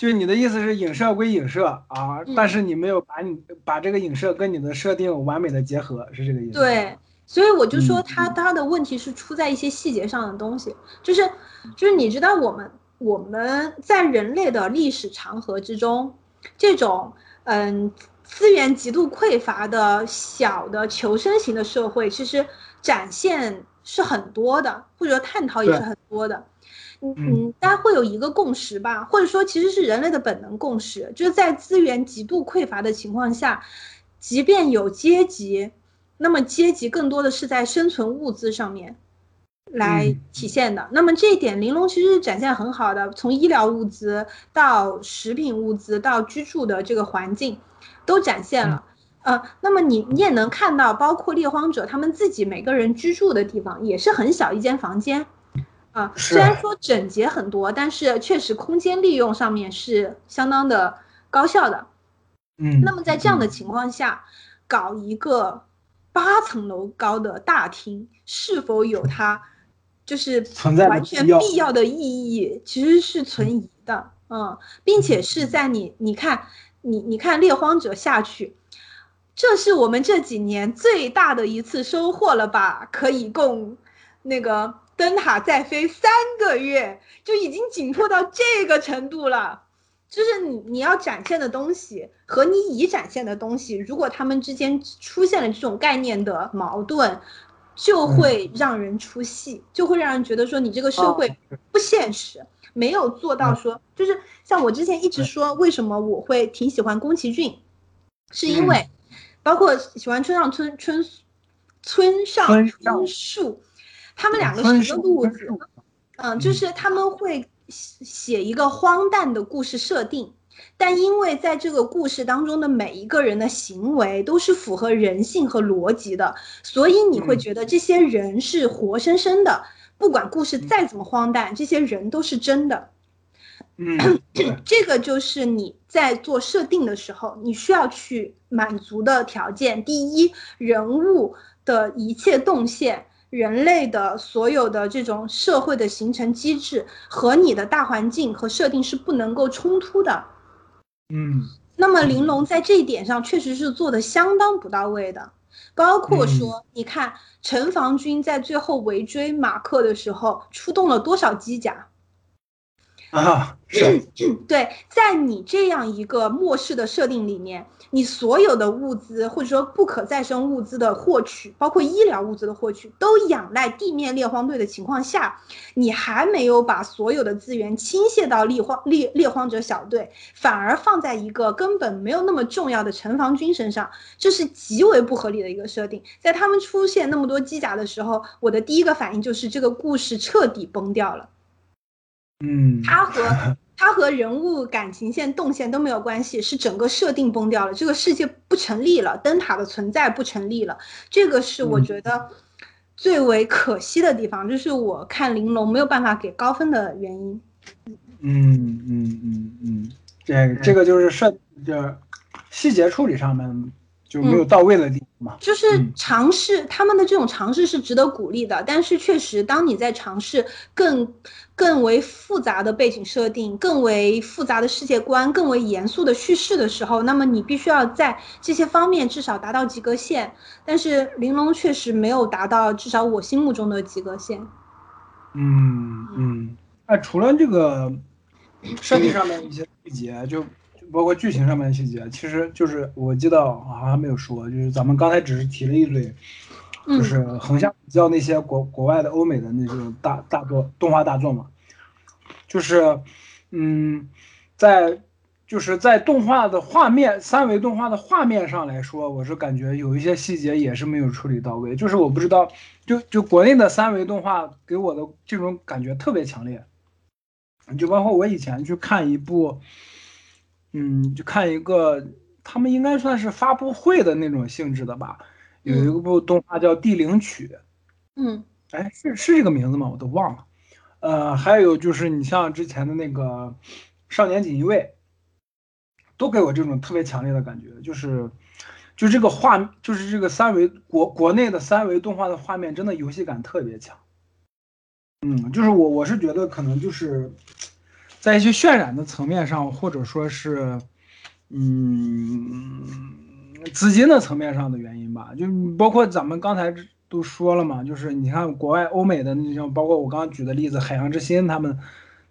就是你的意思是影射归影射啊，嗯但是你没有把你把这个影射跟你的设定完美的结合，是这个意思？对，所以我就说嗯他他的问题是出在一些细节上的东西，就是就是你知道我们我们在人类的历史长河之中，这种嗯资源极度匮乏的小的求生型的社会，其实展现是很多的，或者说探讨也是很多的。嗯大家会有一个共识吧，或者说其实是人类的本能共识，就是在资源极度匮乏的情况下，即便有阶级，那么阶级更多的是在生存物资上面来嗯体现的。那么这一点，玲珑其实是展现很好的，从医疗物资到食品物资到居住的这个环境，都展现了。呃，那么你你也能看到，包括猎荒者他们自己每个人居住的地方也是很小一间房间，啊、虽然说整洁很多，但是确实空间利用上面是相当的高效的。嗯，那么在这样的情况下，搞一个八层楼高的大厅，是否有它就是存在完全必要的意义？其实是存疑的，嗯，并且是在你你看你你看猎荒者下去。这是我们这几年最大的一次收获了吧？可以供那个灯塔再飞三个月，就已经紧迫到这个程度了。就是你你要展现的东西和你已展现的东西，如果他们之间出现了这种概念的矛盾，就会让人出戏，就会让人觉得说你这个社会不现实，没有做到说，就是像我之前一直说，为什么我会挺喜欢宫崎骏，是因为包括喜欢村上春春村上村上春树，他们两个是一个路子，嗯，就是他们会写写一个荒诞的故事设定，但因为在这个故事当中的每一个人的行为都是符合人性和逻辑的，所以你会嗯。觉得这些人是活生生的，不管故事再怎么荒诞，这些人都是真的。嗯，这个就是你在做设定的时候，你需要去满足的条件。第一，人物的一切动线，人类的所有的这种社会的形成机制和你的大环境和设定是不能够冲突的。嗯那么玲珑在这一点上确实是做的相当不到位的，包括说，你看城防军在最后围追马克的时候，出动了多少机甲？啊，对，在你这样一个末世的设定里面，你所有的物资或者说不可再生物资的获取，包括医疗物资的获取，都仰赖地面猎荒队的情况下，你还没有把所有的资源倾泻到猎荒猎猎荒者小队，反而放在一个根本没有那么重要的城防军身上，这是极为不合理的一个设定。在他们出现那么多机甲的时候，我的第一个反应就是这个故事彻底崩掉了。嗯，它和它和人物感情线、动线都没有关系，是整个设定崩掉了，这个世界不成立了，灯塔的存在不成立了，这个是我嗯。觉得最为可惜的地方，就是我看玲珑没有办法给高分的原因。嗯嗯嗯嗯，这这个就是设就是细节处理上面就没有到位的地方嘛。就是嗯尝试他们的这种尝试是值得鼓励的，但是确实，当你在尝试更更为复杂的背景设定、更为复杂的世界观、更为严肃的叙事的时候，那么你必须要在这些方面至少达到及格线。但是玲珑确实没有达到至少我心目中的及格线。嗯嗯，那除了这个设计上面一些细节，就就包括剧情上面的细节，其实就是我记得好像没有说，就是咱们刚才只是提了一嘴，嗯。就是横向比较那些国国外的欧美的那种大大作动画大作嘛，就是嗯，在就是在动画的画面三维动画的画面上来说，我是感觉有一些细节也是没有处理到位，就是我不知道，就就国内的三维动画给我的这种感觉特别强烈，就包括我以前去看一部，嗯，就看一个他们应该算是发布会的那种性质的吧，有一部动画叫《地灵曲》，嗯哎，是是这个名字吗？我都忘了。呃，还有就是你像之前的那个《少年锦衣卫》，都给我这种特别强烈的感觉，就是就这个画，就是这个三维国国内的三维动画的画面，真的游戏感特别强。嗯，就是我我是觉得可能就是在一些渲染的层面上，或者说是，嗯，资金的层面上的原因吧，就包括咱们刚才都说了嘛，就是你看国外欧美的那种，包括我刚刚举的例子，《海洋之心》他们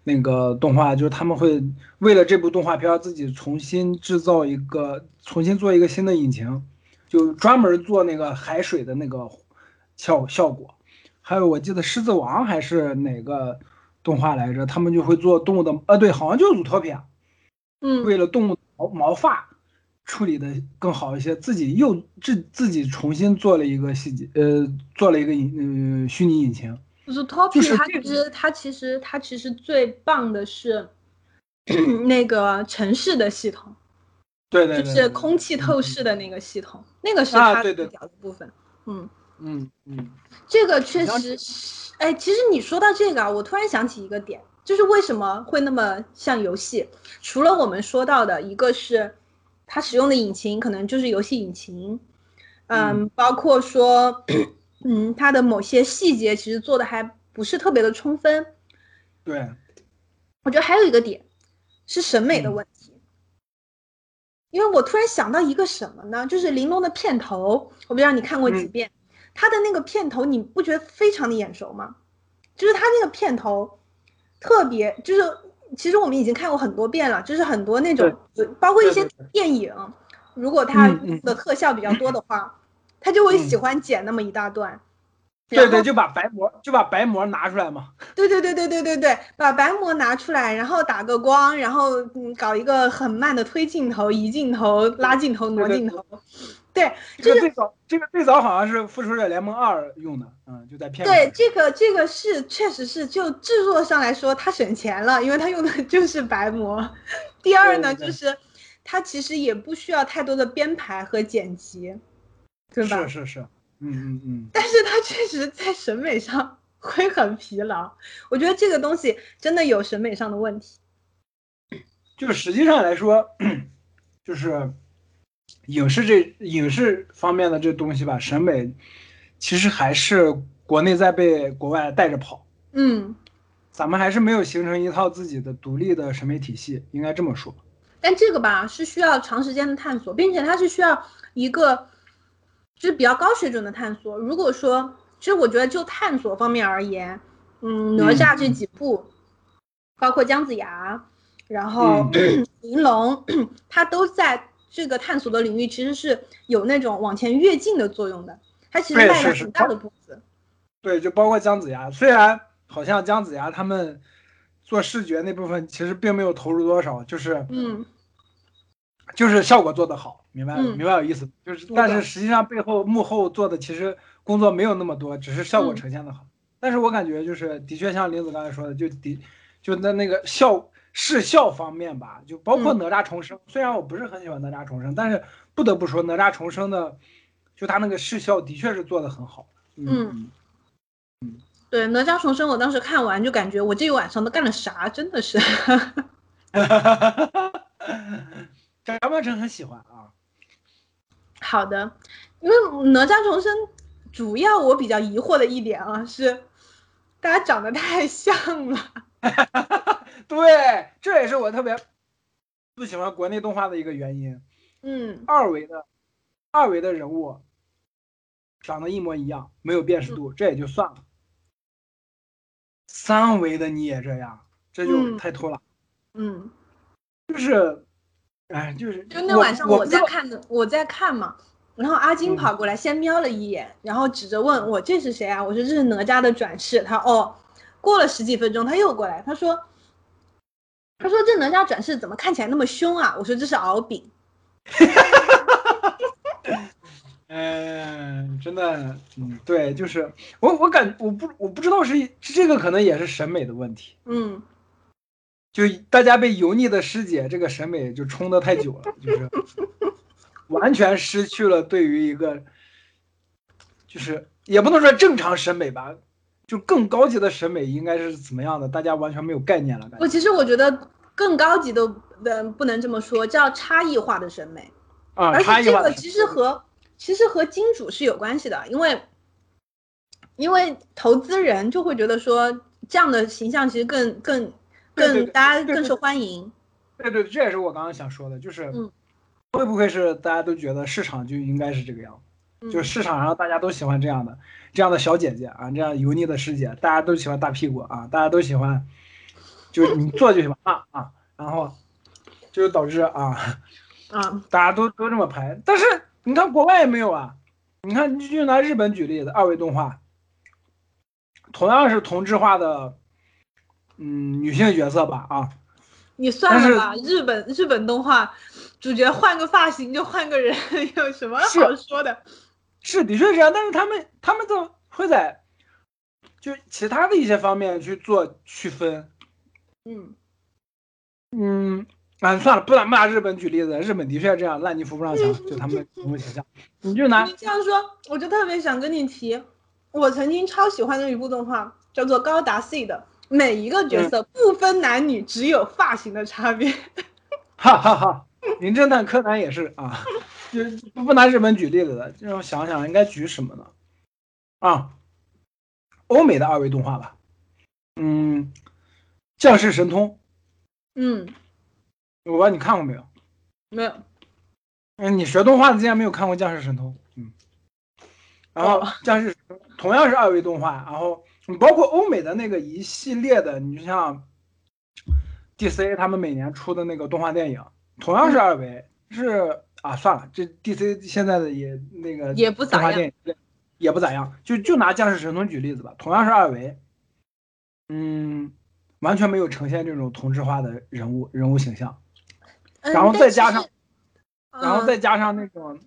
那个动画，就是他们会为了这部动画片自己重新制造一个，重新做一个新的引擎，就专门做那个海水的那个效效果。还有我记得《狮子王》还是哪个动画来着，他们就会做动物的，呃，对，好像就是《祖托比亚》，嗯，为了动物毛毛发处理的更好一些，自己又自自己重新做了一个细节，呃，做了一个引，呃，虚拟引擎。就是 Topi，就是它这其实它其实它其实最棒的是 那个城市的系统，对对对，就是空气透视的那个系统，那个是它啊对对。最屌的部分。嗯，嗯嗯这个确实是，哎，其实你说到这个啊，我突然想起一个点，就是为什么会那么像游戏？除了我们说到的，一个是它使用的引擎可能就是游戏引擎，嗯，嗯包括说，嗯，它的某些细节其实做的还不是特别的充分。对，我觉得还有一个点是审美的嗯问题，因为我突然想到一个什么呢？就是玲珑的片头，我不知道你看过几嗯遍，它的那个片头你不觉得非常的眼熟吗？就是他那个片头特别，就是其实我们已经看过很多遍了，就是很多那种，呃包括一些电影，如果它嗯嗯的特效比较多的话，他就会喜嗯欢剪那么一大段。对对，就把白膜就把白膜拿出来嘛。对对对对对对对，把白膜拿出来，然后打个光，然后嗯搞一个很慢的推镜头、移镜头、拉镜头、挪对对镜头。对，这个最早这个最早好像是《复仇者联盟二》用的，嗯，就在片尾对，这个这个是确实是就制作上来说，它省钱了，因为它用的 就是白膜。第二呢，就是它其实也不需要太多的编排和剪辑，对吧？是是是，嗯嗯嗯，但是它确实在审美上 会很疲劳。我觉得这个东西真的有审美上的问题。就是实际上来说，就是影视这影视方面的这东西吧，审美其实还是国内在被国外带着跑，嗯，咱们还是没有形成一套自己的独立的审美体系，应该这么说。但这个吧是需要长时间的探索，并且它是需要一个就是比较高水准的探索。如果说，其实我觉得就探索方面而言，嗯，哪吒这几部，包括姜子牙，然后嗯玲珑，它都在这个探索的领域其实是有那种往前跃进的作用的。它其实迈了很大的步子。对，就包括姜子牙，虽然好像姜子牙他们做视觉那部分其实并没有投入多少，就是嗯，就是效果做得好，明白、嗯明白我意思？就是但是实际上背后幕后做的其实工作没有那么多，只是效果嗯呈现的好。但是我感觉就是的确像林子刚才说的，就的就那那个效视效方面吧，就包括嗯哪吒重生，虽然我不是很喜欢哪吒重生，但是不得不说哪吒重生的，就他那个视效的确是做的很好。嗯对，哪吒重生，我当时看完就感觉我这一晚上都干了啥，真的是。张曼成很喜欢啊。好的，因为哪吒重生主要我比较疑惑的一点啊是，大家长得太像了。对，这也是我特别不喜欢国内动画的一个原因。嗯，二维的二维的人物长得一模一样，没有辨识度，这也就算了。三维的你也这样，这就嗯太偷懒。嗯，就是，哎，就是就那晚上我在看的，我在看嘛，然后阿金嗯跑过来先瞄了一眼，然后指着问我这是谁啊？我说这是哪吒的转世。他哦，过了十几分钟他又过来，他说，他说这哪吒转世怎么看起来那么凶啊？我说这是敖丙。嗯，真的，嗯，对，就是我，我感我不我不知道是是这个可能也是审美的问题，嗯，就大家被油腻的师姐这个审美就冲的太久了，就是 完全失去了对于一个，就是也不能说正常审美吧，就更高级的审美应该是怎么样的，大家完全没有概念了，感我其实我觉得更高级都的不能这么说，叫差异化的审美。啊，而差异化的且这个其实和其实和金主是有关系的，因为因为投资人就会觉得说这样的形象其实更更更大家更受欢迎。对对，这也是我刚刚想说的，就是嗯会不会是大家都觉得市场就应该是这个样子，嗯就市场上大家都喜欢这样的这样的小姐姐啊，这样油腻的师姐，大家都喜欢大屁股啊，大家都喜欢，就是你做就行啊啊，然后就导致啊，啊，大家都都这么拍，但是你看国外也没有啊，你看就拿日本举例子，二维动画，同样是同质化的，嗯，女性角色吧啊，你算了吧，日本日本动画主角换个发型就换个人，有什么好说的？是的确是这样，但是他们他们都会在就其他的一些方面去做区分。嗯，嗯，啊，算了，不拿不拿日本举例子，日本的确这样，烂泥扶不上墙，就他们的人物形象。你就拿你这样说，我就特别想跟你提，我曾经超喜欢的一部动画，叫做《高达 C》的，每一个角色不分男女，只有发型的差别。哈哈哈，名侦探柯南也是啊，就不不拿日本举例子了，让我想想应该举什么呢？啊，欧美的二维动画吧，嗯，降世神通，嗯，我不知道你看过没有？没有，嗯，你学动画的竟然没有看过《降世神通》？嗯，然后哦《降世同样是二维动画，然后你包括欧美的那个一系列的，你就像 DC 他们每年出的那个动画电影，同样是二维，是啊，算了，这 DC 现在的也那个也不咋样动画电影也不咋样，就就拿《降世神童》举例子吧，同样是二维，嗯，完全没有呈现这种同质化的人物人物形象。嗯然后再加上，然后嗯再加上那种，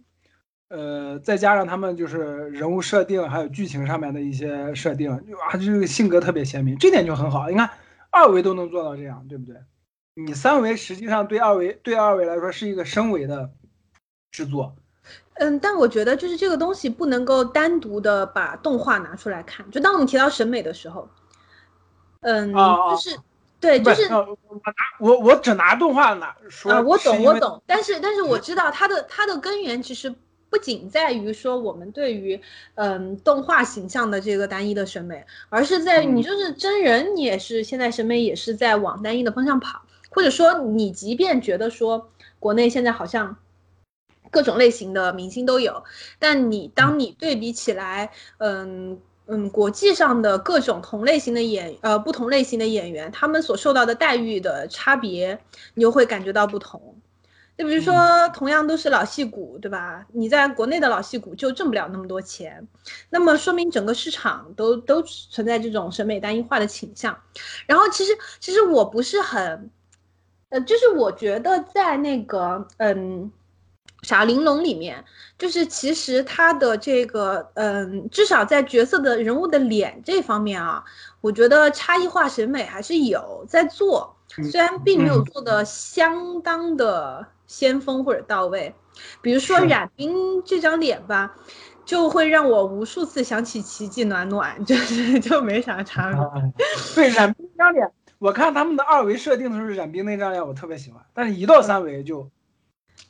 呃，再加上他们就是人物设定还有剧情上面的一些设定，就啊，这个性格特别鲜明，这点就很好。你看二维都能做到这样，对不对？你三维实际上对二维对二维来说是一个升维的制作，嗯，但我觉得就是这个东西不能够单独的把动画拿出来看。就当我们提到审美的时候，嗯，就是对，就是呃我拿我我只拿动画拿说啊，我懂，我懂，但是但是我知道它的它的根源其实不仅在于说我们对于嗯动画形象的这个单一的审美，而是在于你嗯。就是真人，你也是现在审美也是在往单一的方向跑，或者说你即便觉得说国内现在好像。各种类型的明星都有，但你当你对比起来，嗯嗯，国际上的各种同类型的演呃不同类型的演员，他们所受到的待遇的差别，你就会感觉到不同。就比如说，同样都是老戏骨，对吧？你在国内的老戏骨就挣不了那么多钱，那么说明整个市场都都存在这种审美单一化的倾向。然后其实其实我不是很，呃，就是我觉得在那个嗯。傻玲珑里面，就是其实他的这个，嗯，至少在角色的人物的脸这方面啊，我觉得差异化审美还是有在做，虽然并没有做的相当的先锋或者到位。比如说冉冰这张脸吧，就会让我无数次想起奇迹暖暖，就是就没啥差别。啊对冉冰这张脸，我看他们的二维设定的时候，染冰那张脸我特别喜欢，但是一到三维就，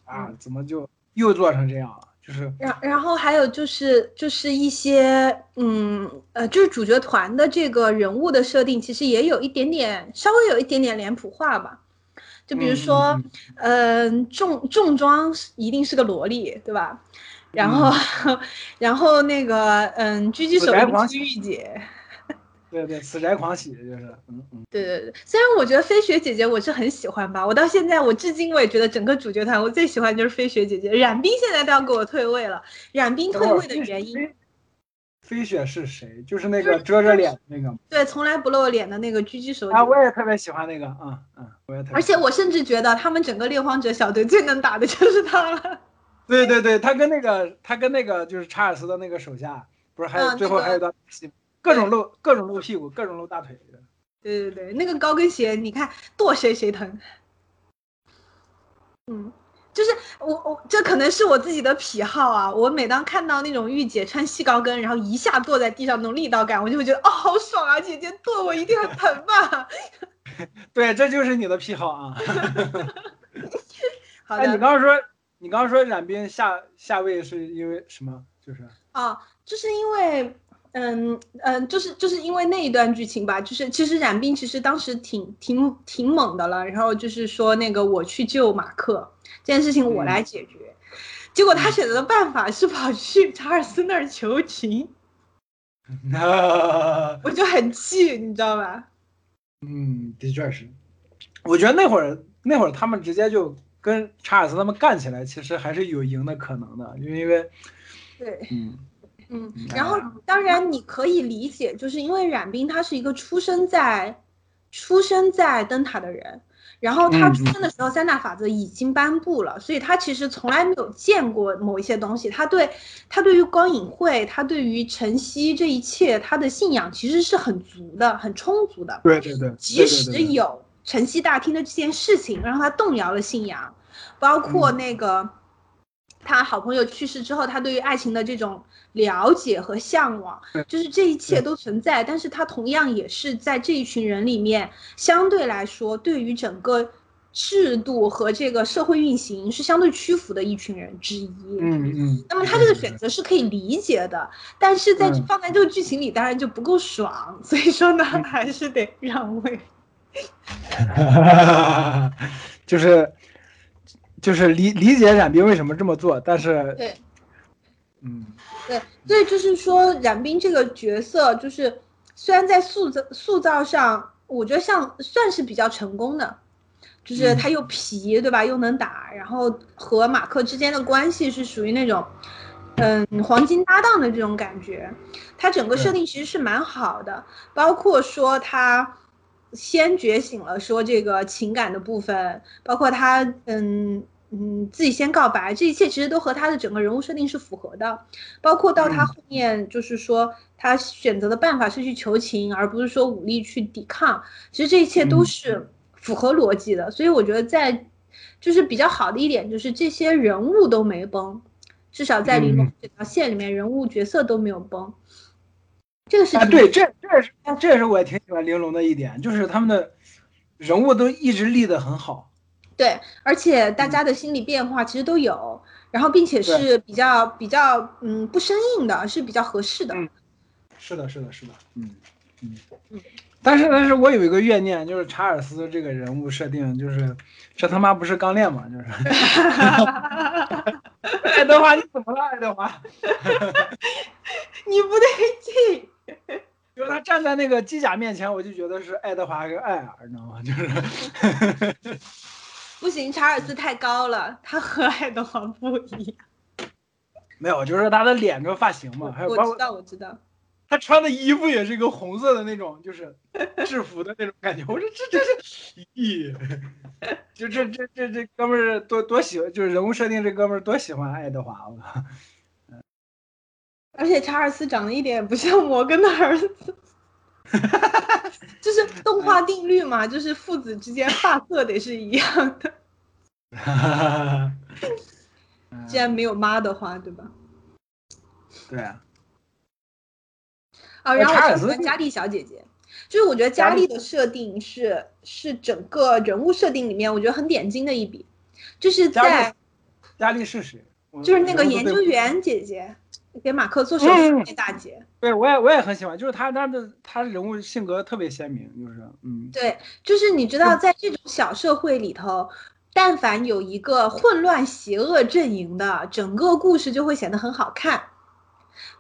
啊，嗯怎么就又做成这样了？就是然然后还有就是就是一些嗯呃就是主角团的这个人物的设定，其实也有一点点稍微有一点点脸谱化吧。就比如说，嗯、重重装一定是个萝莉，对吧？然后，然后那个嗯，狙击手是御姐，对对，死宅狂喜就是，嗯嗯，对对对。虽然我觉得飞雪姐姐我是很喜欢吧，我到现在我至今我也觉得整个主角团我最喜欢就是飞雪姐姐。冉冰现在都要给我退位了，冉冰退位的原因。飞飞雪是谁？就是那个遮着脸那个吗对，从来不露脸的那个狙击手啊，我也特别喜欢那个，嗯嗯，我也特别。而且我甚至觉得他们整个猎荒者小队最能打的就是他了。对对对，他跟那个他跟那个就是查尔斯的那个手下，不是还有、嗯最后还有一段戏，各种露各种露屁股，各种露大腿的。对对对，那个高跟鞋，你看跺谁谁疼。嗯，就是我我这可能是我自己的癖好啊。我每当看到那种御姐穿细高跟，然后一下坐在地上那种力道感，我就会觉得哦好爽啊！姐姐跺我一定很疼吧？对，这就是你的癖好啊。哎，你好的刚刚说你刚刚说冉冰下下位是因为什么？就是啊，就是因为嗯嗯，就是就是因为那一段剧情吧，就是其实冉冰其实当时挺挺挺猛的了，然后就是说那个我去救马克这件事情我来解决，结果他选择的办法是跑去查尔斯那儿求情，我就很气，你知道吧？嗯，的确是，我觉得那会儿那会儿他们直接就跟查尔斯他们干起来，其实还是有赢的可能的，因为因为对，嗯。嗯，然后当然你可以理解，就是因为冉冰他是一个出生在出生在灯塔的人，然后他出生的时候三大法则已经颁布了，所以他其实从来没有见过某一些东西，他对他对于光影会，他对于晨曦这一切，他的信仰其实是很足的，很充足的。对对对，即使有晨曦大厅的这件事情让他动摇了信仰，包括那个他好朋友去世之后，他对于爱情的这种。了解和向往，就是这一切都存在，但是他同样也是在这一群人里面，相对来说，对于整个制度和这个社会运行是相对屈服的一群人之一。嗯嗯。那么他这个选择是可以理解的，但是在放在这个剧情里，当然就不够爽。所以说呢，还是得让位。就是就是理理解冉冰为什么这么做，但是对，嗯。对，所以就是说，冉冰这个角色，就是虽然在塑造塑造上，我觉得像算是比较成功的，就是他又皮，对吧？又能打，然后和马克之间的关系是属于那种，嗯，黄金搭档的这种感觉。他整个设定其实是蛮好的，包括说他先觉醒了，说这个情感的部分，包括他，嗯。嗯，自己先告白，这一切其实都和他的整个人物设定是符合的，包括到他后面就是说他选择的办法是去求情，而不是说武力去抵抗，其实这一切都是符合逻辑的。所以我觉得在就是比较好的一点就是这些人物都没崩，至少在玲珑这条线里面人物角色都没有崩。这个是啊，对，这这也是这也是我也挺喜欢玲珑的一点，就是他们的人物都一直立得很好。对，而且大家的心理变化其实都有，然后并且是比较比较嗯不生硬的，是比较合适的。嗯，是的，是的，是的，嗯嗯嗯。但是但是我有一个怨念，就是查尔斯这个人物设定，就是这他妈不是刚练吗？就是。爱德华，你怎么了，爱德华？你不对劲。就是他站在那个机甲面前，我就觉得是爱德华跟艾尔，你知道吗？就是。不行，查尔斯太高了，他和爱德华不一样。没有，就是他的脸跟发型嘛，还有我知道，我知道。他穿的衣服也是一个红色的那种，就是制服的那种感觉。我说这这 这，咦，就这这这这哥们儿多多喜欢，就是人物设定这哥们儿多喜欢爱德华，我 靠。而且查尔斯长得一点也不像摩根的儿子。就是动画定律嘛，就是父子之间发色得是一样的。既然没有妈的话，对吧？对啊。啊，然后我喜欢佳丽小姐姐，就是我觉得佳丽的设定是是整个人物设定里面我觉得很点睛的一笔，就是在佳丽是谁？就是那个研究员姐姐。给马克做手术那大姐，对我也我也很喜欢，就是他他的他人物性格特别鲜明，就是嗯，对，就是你知道，在这种小社会里头，但凡有一个混乱邪恶阵营的，整个故事就会显得很好看。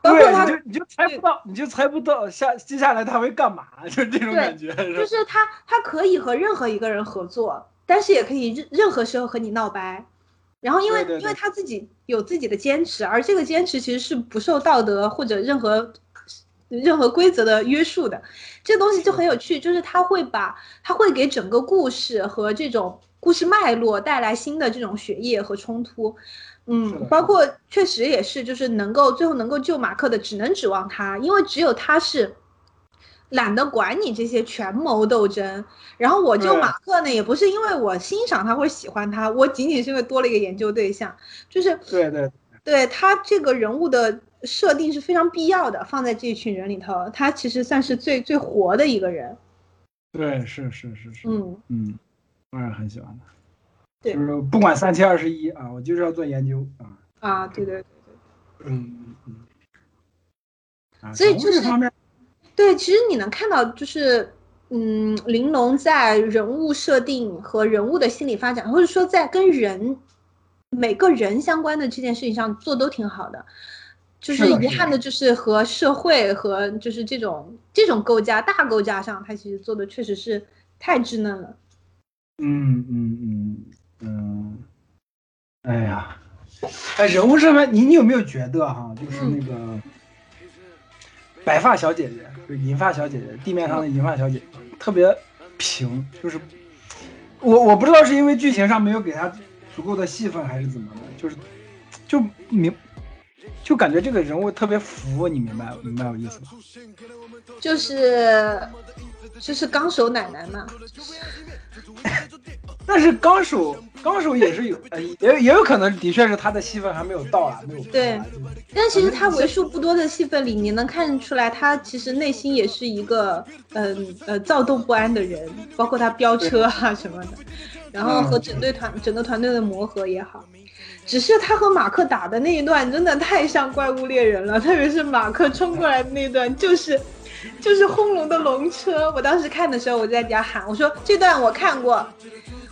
包括他，就你就猜不到，你就猜不到下接下来他会干嘛，就这种感觉。就是他他可以和任何一个人合作，但是也可以任任何时候和你闹掰。然后，因为因为他自己有自己的坚持，而这个坚持其实是不受道德或者任何任何规则的约束的，这个东西就很有趣，就是他会把他会给整个故事和这种故事脉络带来新的这种血液和冲突，嗯，包括确实也是，就是能够最后能够救马克的，只能指望他，因为只有他是。懒得管你这些权谋斗争，然后我就马克呢，也不是因为我欣赏他或者喜欢他，我仅仅是因为多了一个研究对象，就是对对对。他这个人物的设定是非常必要的，放在这一群人里头，他其实算是最最活的一个人。对，是是是是，嗯。嗯，我也很喜欢他，对，就是不管三七二十一啊，我就是要做研究啊啊，对对对对，嗯嗯。啊所以就是对，其实你能看到，就是嗯，玲珑在人物设定和人物的心理发展，或者说在跟人每个人相关的这件事情上做都挺好的。就是遗憾的，就是和社会和就是这种这种构架大构架上，他其实做的确实是太稚嫩了。嗯嗯嗯嗯，哎呀，哎，人物这边，你你有没有觉得哈，就是那个白发小姐姐，就是银发小姐姐，地面上的银发小姐姐，特别平，就是我我不知道是因为剧情上没有给她足够的戏份，还是怎么的，就是就明就感觉这个人物特别服，你明白明白我意思吧？就是就是纲手奶奶嘛，但是纲手纲手也是有，呃，也也有可能的确是他的戏份还没有到啊，没有对但其实他为数不多的戏份里，你能看出来，他其实内心也是一个嗯呃躁动不安的人，包括他飙车啊什么的，然后和整队团整个团队的磨合也好。只是他和马克打的那一段真的太像怪物猎人了，特别是马克冲过来的那段，就是就是轰隆的龙车。我当时看的时候，我就在底下喊，我说这段我看过，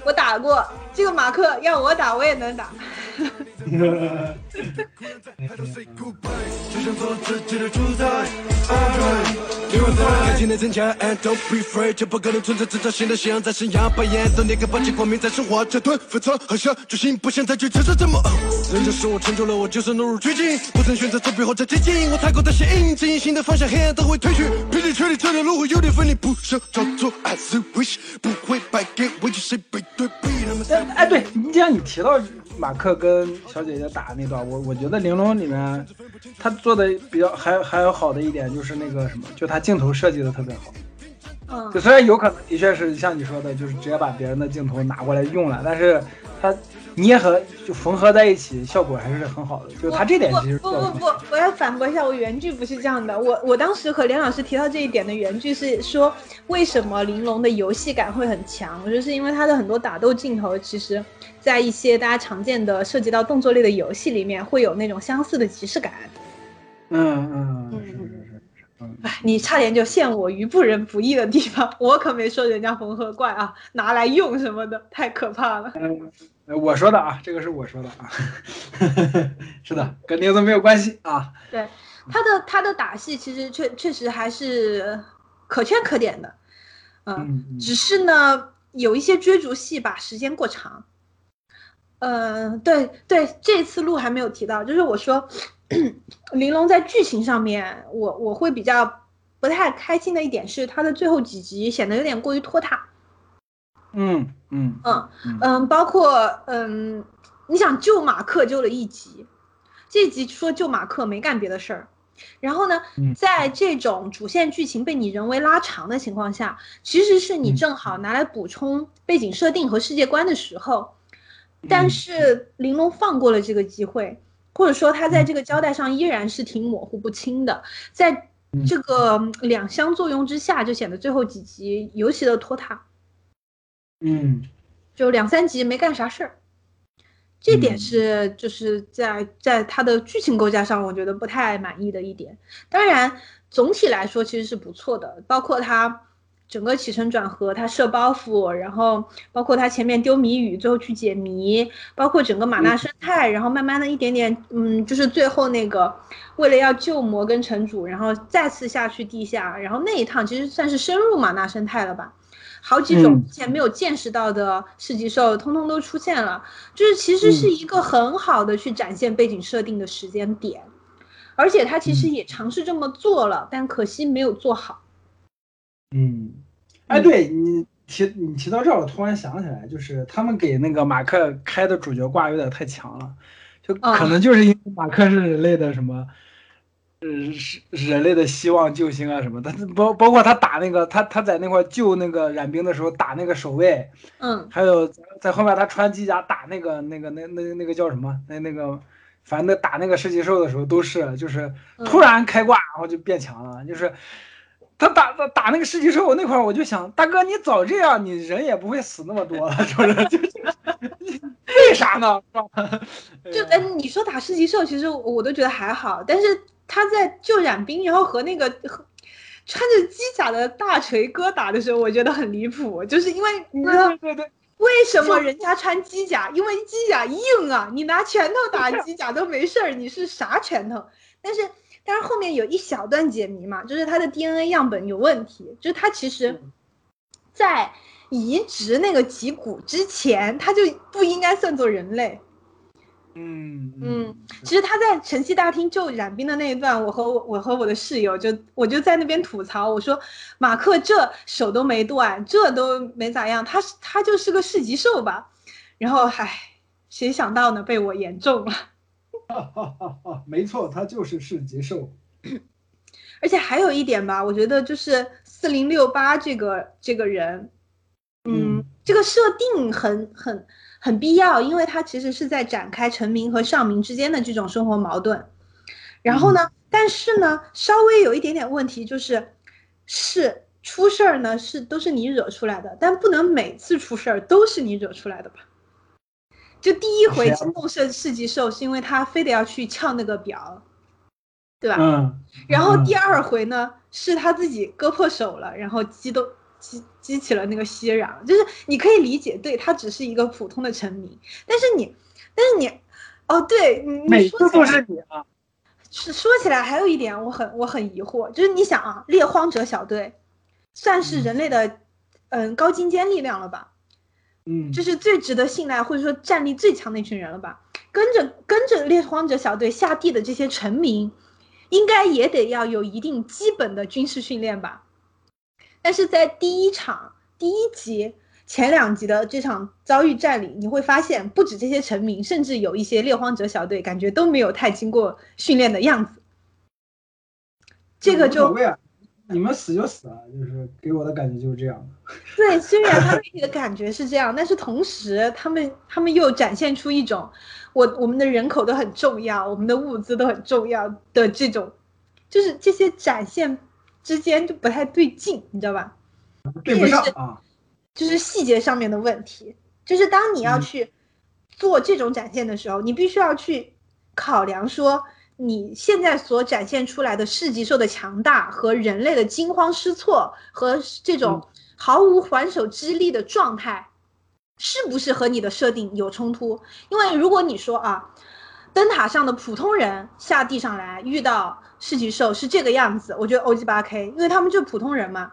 我打过，这个马克要我打我也能打。就想做自己的主宰。Alright，灵魂在感情的增加，and don't be afraid，就不可能存在制造新的信仰在生涯扮演都那个霸气光明在生活，这顿分寸好像决心不想再去承受折磨。人这使我成就了我，就是努入绝境，不曾选择走背后再接近，我太过的显影，指引新的方向，黑暗都会退去，霹雳吹里这条路会有点分离，不想照做 as you wish，不会败给委屈谁背对背，那么哎哎，对你既然你提到马克跟小姐姐打那段，我我觉得《玲珑》里面他做的比较还还有好的一点就是那个什么，就他镜头设计的特别好。嗯就虽然有可能的确是像你说的，就是直接把别人的镜头拿过来用了，但是他捏合就缝合在一起，效果还是很好的。就是他这点其实不不不不，我要反驳一下，我原句不是这样的。我我当时和连老师提到这一点的原句是说，为什么玲珑的游戏感会很强？我觉得是因为它的很多打斗镜头，其实在一些大家常见的涉及到动作类的游戏里面，会有那种相似的即视感。嗯嗯是是是是，嗯哎，你差点就陷我于不仁不义的地方，我可没说人家缝合怪啊，拿来用什么的，太可怕了。我说的啊，这个是我说的啊，是的，跟玲子没有关系啊。对他的他的打戏其实确确实还是可圈可点的，嗯只是呢有一些追逐戏吧，时间过长。嗯、对对，这次录还没有提到，就是我说玲珑在剧情上面，我我会比较不太开心的一点是，他的最后几集显得有点过于拖沓。嗯嗯。嗯嗯。嗯，包括嗯，你想救马克救了一集，这集说救马克没干别的事儿，然后呢嗯，在这种主线剧情被你人为拉长的情况下，其实是你嗯。正好拿来补充背景设定和世界观的时候，但嗯。是玲珑放过了这个机会，或者说他在这个交代上依然是挺模糊不清的，在嗯。这个两相作用之下，就显得最后几集尤其的拖沓。嗯就两三集没干啥事儿，这点嗯是就是在在它的剧情构架上，我觉得不太满意的一点。当然，总体来说其实是不错的，包括它整个起承转合，它设包袱，然后包括它前面丢谜语，最后去解谜，包括整个马纳生态，然后慢慢的一点点，嗯，就是最后那个为了要救摩根城主，然后再次下去地下，然后那一趟其实算是深入马纳生态了吧。好几种嗯。之前没有见识到的市级兽，通通都出现了，就是其实是一个很好的去展现背景设定的时间点，而且他其实也尝试这么做了，但可惜没有做好。嗯，哎，对你提你提到这儿，我突然想起来，就是他们给那个马克开的主角挂有点太强了，就啊可能就是因为马克是人类的什么。呃，是人类的希望救星啊什么的，他包包括他打那个他他在那块救那个冉冰的时候打那个守卫，嗯还有在在后面他穿机甲打那个那个那那那个叫什么那那个，反正那打那个世纪兽的时候都是就是嗯突然开挂，然后就变强了，就是他打打打那个世纪兽那块儿，我就想大哥你早这样，你人也不会死那么多了，是不是？就是为啥呢？是吧？就哎，你说打世纪兽，其实我都觉得还好，但是他在救冉冰，然后和那个和穿着机甲的大锤哥打的时候，我觉得很离谱，就是因为你知道对对对，为什么人家穿机甲？因为机甲硬啊，你拿拳头打机甲都没事儿，你是啥拳头？但是但是后面有一小段解谜嘛，就是他的 DNA 样本有问题，就是他其实，在移植那个脊骨之前，他就不应该算作人类。嗯嗯，其实他在晨曦大厅救冉冰的那一段，我和我我和我的室友就我就在那边吐槽，我说马克这手都没断，这都没咋样，他是他就是个市级兽吧？然后唉，谁想到呢，被我言中了。哈哈哈哈，没错，他就是市级兽。而且还有一点吧，我觉得就是四零六八这个这个人，嗯，这个设定很很很必要，因为它其实是在展开臣民和上民之间的这种生活矛盾。然后呢，但是呢，稍微有一点点问题，就是是出事儿呢是都是你惹出来的，但不能每次出事儿都是你惹出来的吧？就第一回惊动世世纪兽是因为他非得要去撬那个表，对吧？嗯，然后第二回呢，是他自己割破手了，然后激动激激起了那个熙攘，就是你可以理解，对他只是一个普通的臣民，但是你，但是你，哦，对你说起来是你啊。是说起来还有一点我很我很疑惑，就是你想啊，猎荒者小队算是人类的嗯高精尖力量了吧？嗯，就是最值得信赖或者说战力最强的一群人了吧？跟着跟着猎荒者小队下地的这些臣民，应该也得要有一定基本的军事训练吧？但是在第一场第一集前两集的这场遭遇战里，你会发现，不止这些臣民，甚至有一些猎荒者小队，感觉都没有太经过训练的样子。这个就你们死就死了，就是给我的感觉就是这样的。对，虽然他们给你的感觉是这样，但是同时他们他们又展现出一种我我们的人口都很重要，我们的物资都很重要的这种，就是这些展现之间就不太对劲，你知道吧？对不上啊。就是细节上面的问题，就是当你要嗯去做这种展现的时候，你必须要去考量说，你现在所展现出来的市级兽的强大和人类的惊慌失措和这种毫无还手之力的状态，是不是和你的设定有冲突？因为如果你说啊，灯塔上的普通人下地上来遇到市级兽是这个样子，我觉得 O G 八 K，因为他们就是普通人嘛。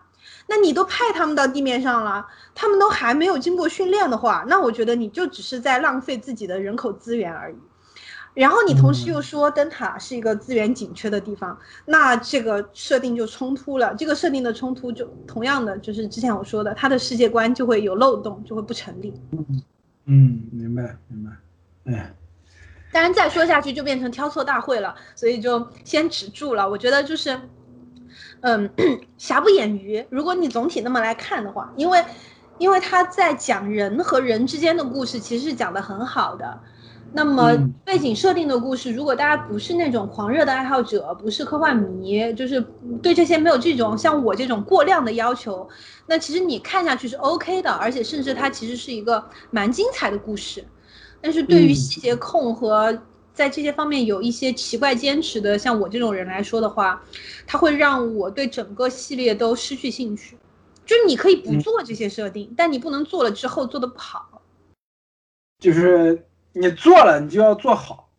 那你都派他们到地面上了，他们都还没有经过训练的话，那我觉得你就只是在浪费自己的人口资源而已。然后你同时又说灯塔是一个资源紧缺的地方，那这个设定就冲突了。这个设定的冲突就同样的就是之前我说的，它的世界观就会有漏洞，就会不成立。嗯，明白明白。哎，当然再说下去就变成挑错大会了，所以就先止住了。我觉得就是，嗯，瑕不掩瑜。如果你总体那么来看的话，因为因为他在讲人和人之间的故事，其实是讲的很好的。那么嗯背景设定的故事，如果大家不是那种狂热的爱好者，不是科幻迷，就是对这些没有这种像我这种过量的要求，那其实你看下去是 OK 的，而且甚至它其实是一个蛮精彩的故事。但是对于嗯细节控和在这些方面有一些奇怪坚持的，像我这种人来说的话，它会让我对整个系列都失去兴趣。就是你可以不嗯做这些设定，但你不能做了之后做的不好。就是你做了，你就要做好，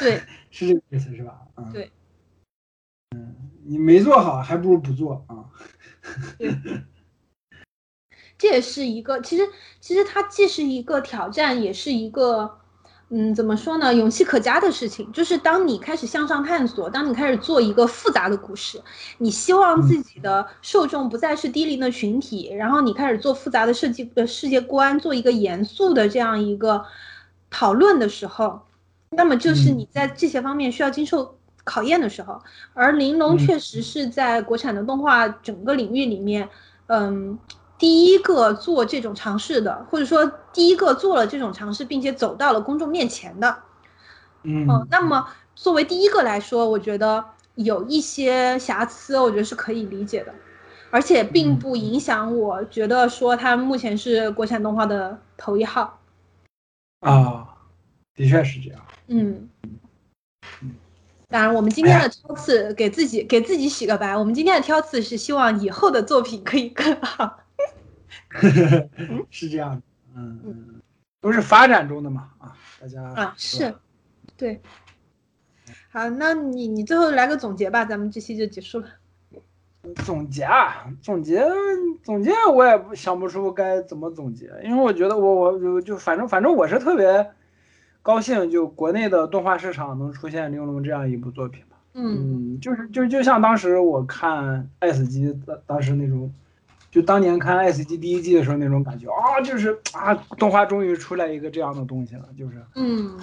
对，是这个意思是吧？嗯，对。嗯，你没做好，还不如不做啊。这也是一个，其实其实它既是一个挑战，也是一个，嗯，怎么说呢，勇气可嘉的事情。就是当你开始向上探索，当你开始做一个复杂的故事，你希望自己的受众不再是低龄的群体，然后你开始做复杂的设计的世界观，做一个严肃的这样一个讨论的时候，那么就是嗯你在这些方面需要经受考验的时候。而玲珑嗯确实是在国产的动画整个领域里面，嗯。第一个做这种尝试的，或者说第一个做了这种尝试，并且走到了公众面前的，嗯嗯，那么作为第一个来说，我觉得有一些瑕疵，我觉得是可以理解的，而且并不影响我觉得说它目前是国产动画的头一号。啊，的确是这样。嗯，当然，我们今天的挑刺给自己给自己洗个白。我们今天的挑刺是希望以后的作品可以更好。是这样的，嗯嗯，都是发展中的嘛啊，大家啊是，对。好，那你你最后来个总结吧，咱们这期就结束了。总结啊，总结总结，我也不想不出该怎么总结，因为我觉得我我就就反正反正我是特别高兴，就国内的动画市场能出现《玲珑》这样一部作品吧。嗯，就是就就像当时我看《爱死机》当当时那种，就当年看《爱死机》第一季的时候那种感觉啊，就是啊，动画终于出来一个这样的东西了，就是嗯，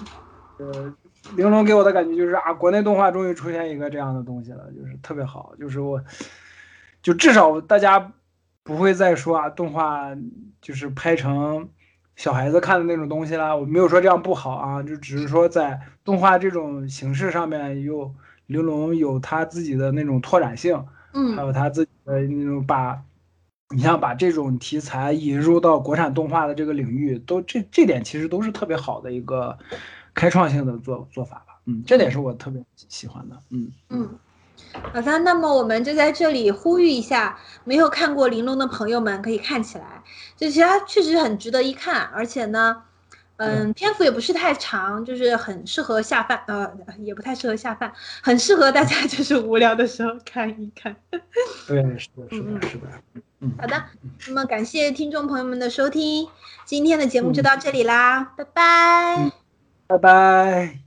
呃。玲珑给我的感觉就是啊，国内动画终于出现一个这样的东西了，就是特别好，就是我，就至少大家不会再说啊，动画就是拍成小孩子看的那种东西啦。我没有说这样不好啊，就只是说在动画这种形式上面，又玲珑有他自己的那种拓展性，嗯，还有他自己的那种把，你像把这种题材引入到国产动画的这个领域，都这这点其实都是特别好的一个。开创性的做做法吧，嗯，这点是我特别喜欢的，嗯嗯，好的，那么我们就在这里呼吁一下，没有看过《玲珑》的朋友们可以看起来，就其实它确实很值得一看，而且呢，嗯，篇幅也不是太长，就是很适合下饭，呃，也不太适合下饭，很适合大家 就是无聊的时候看一看。对，是的，是的，是的，嗯，好的，那么感谢听众朋友们的收听，今天的节目就到这里啦，拜拜。拜拜。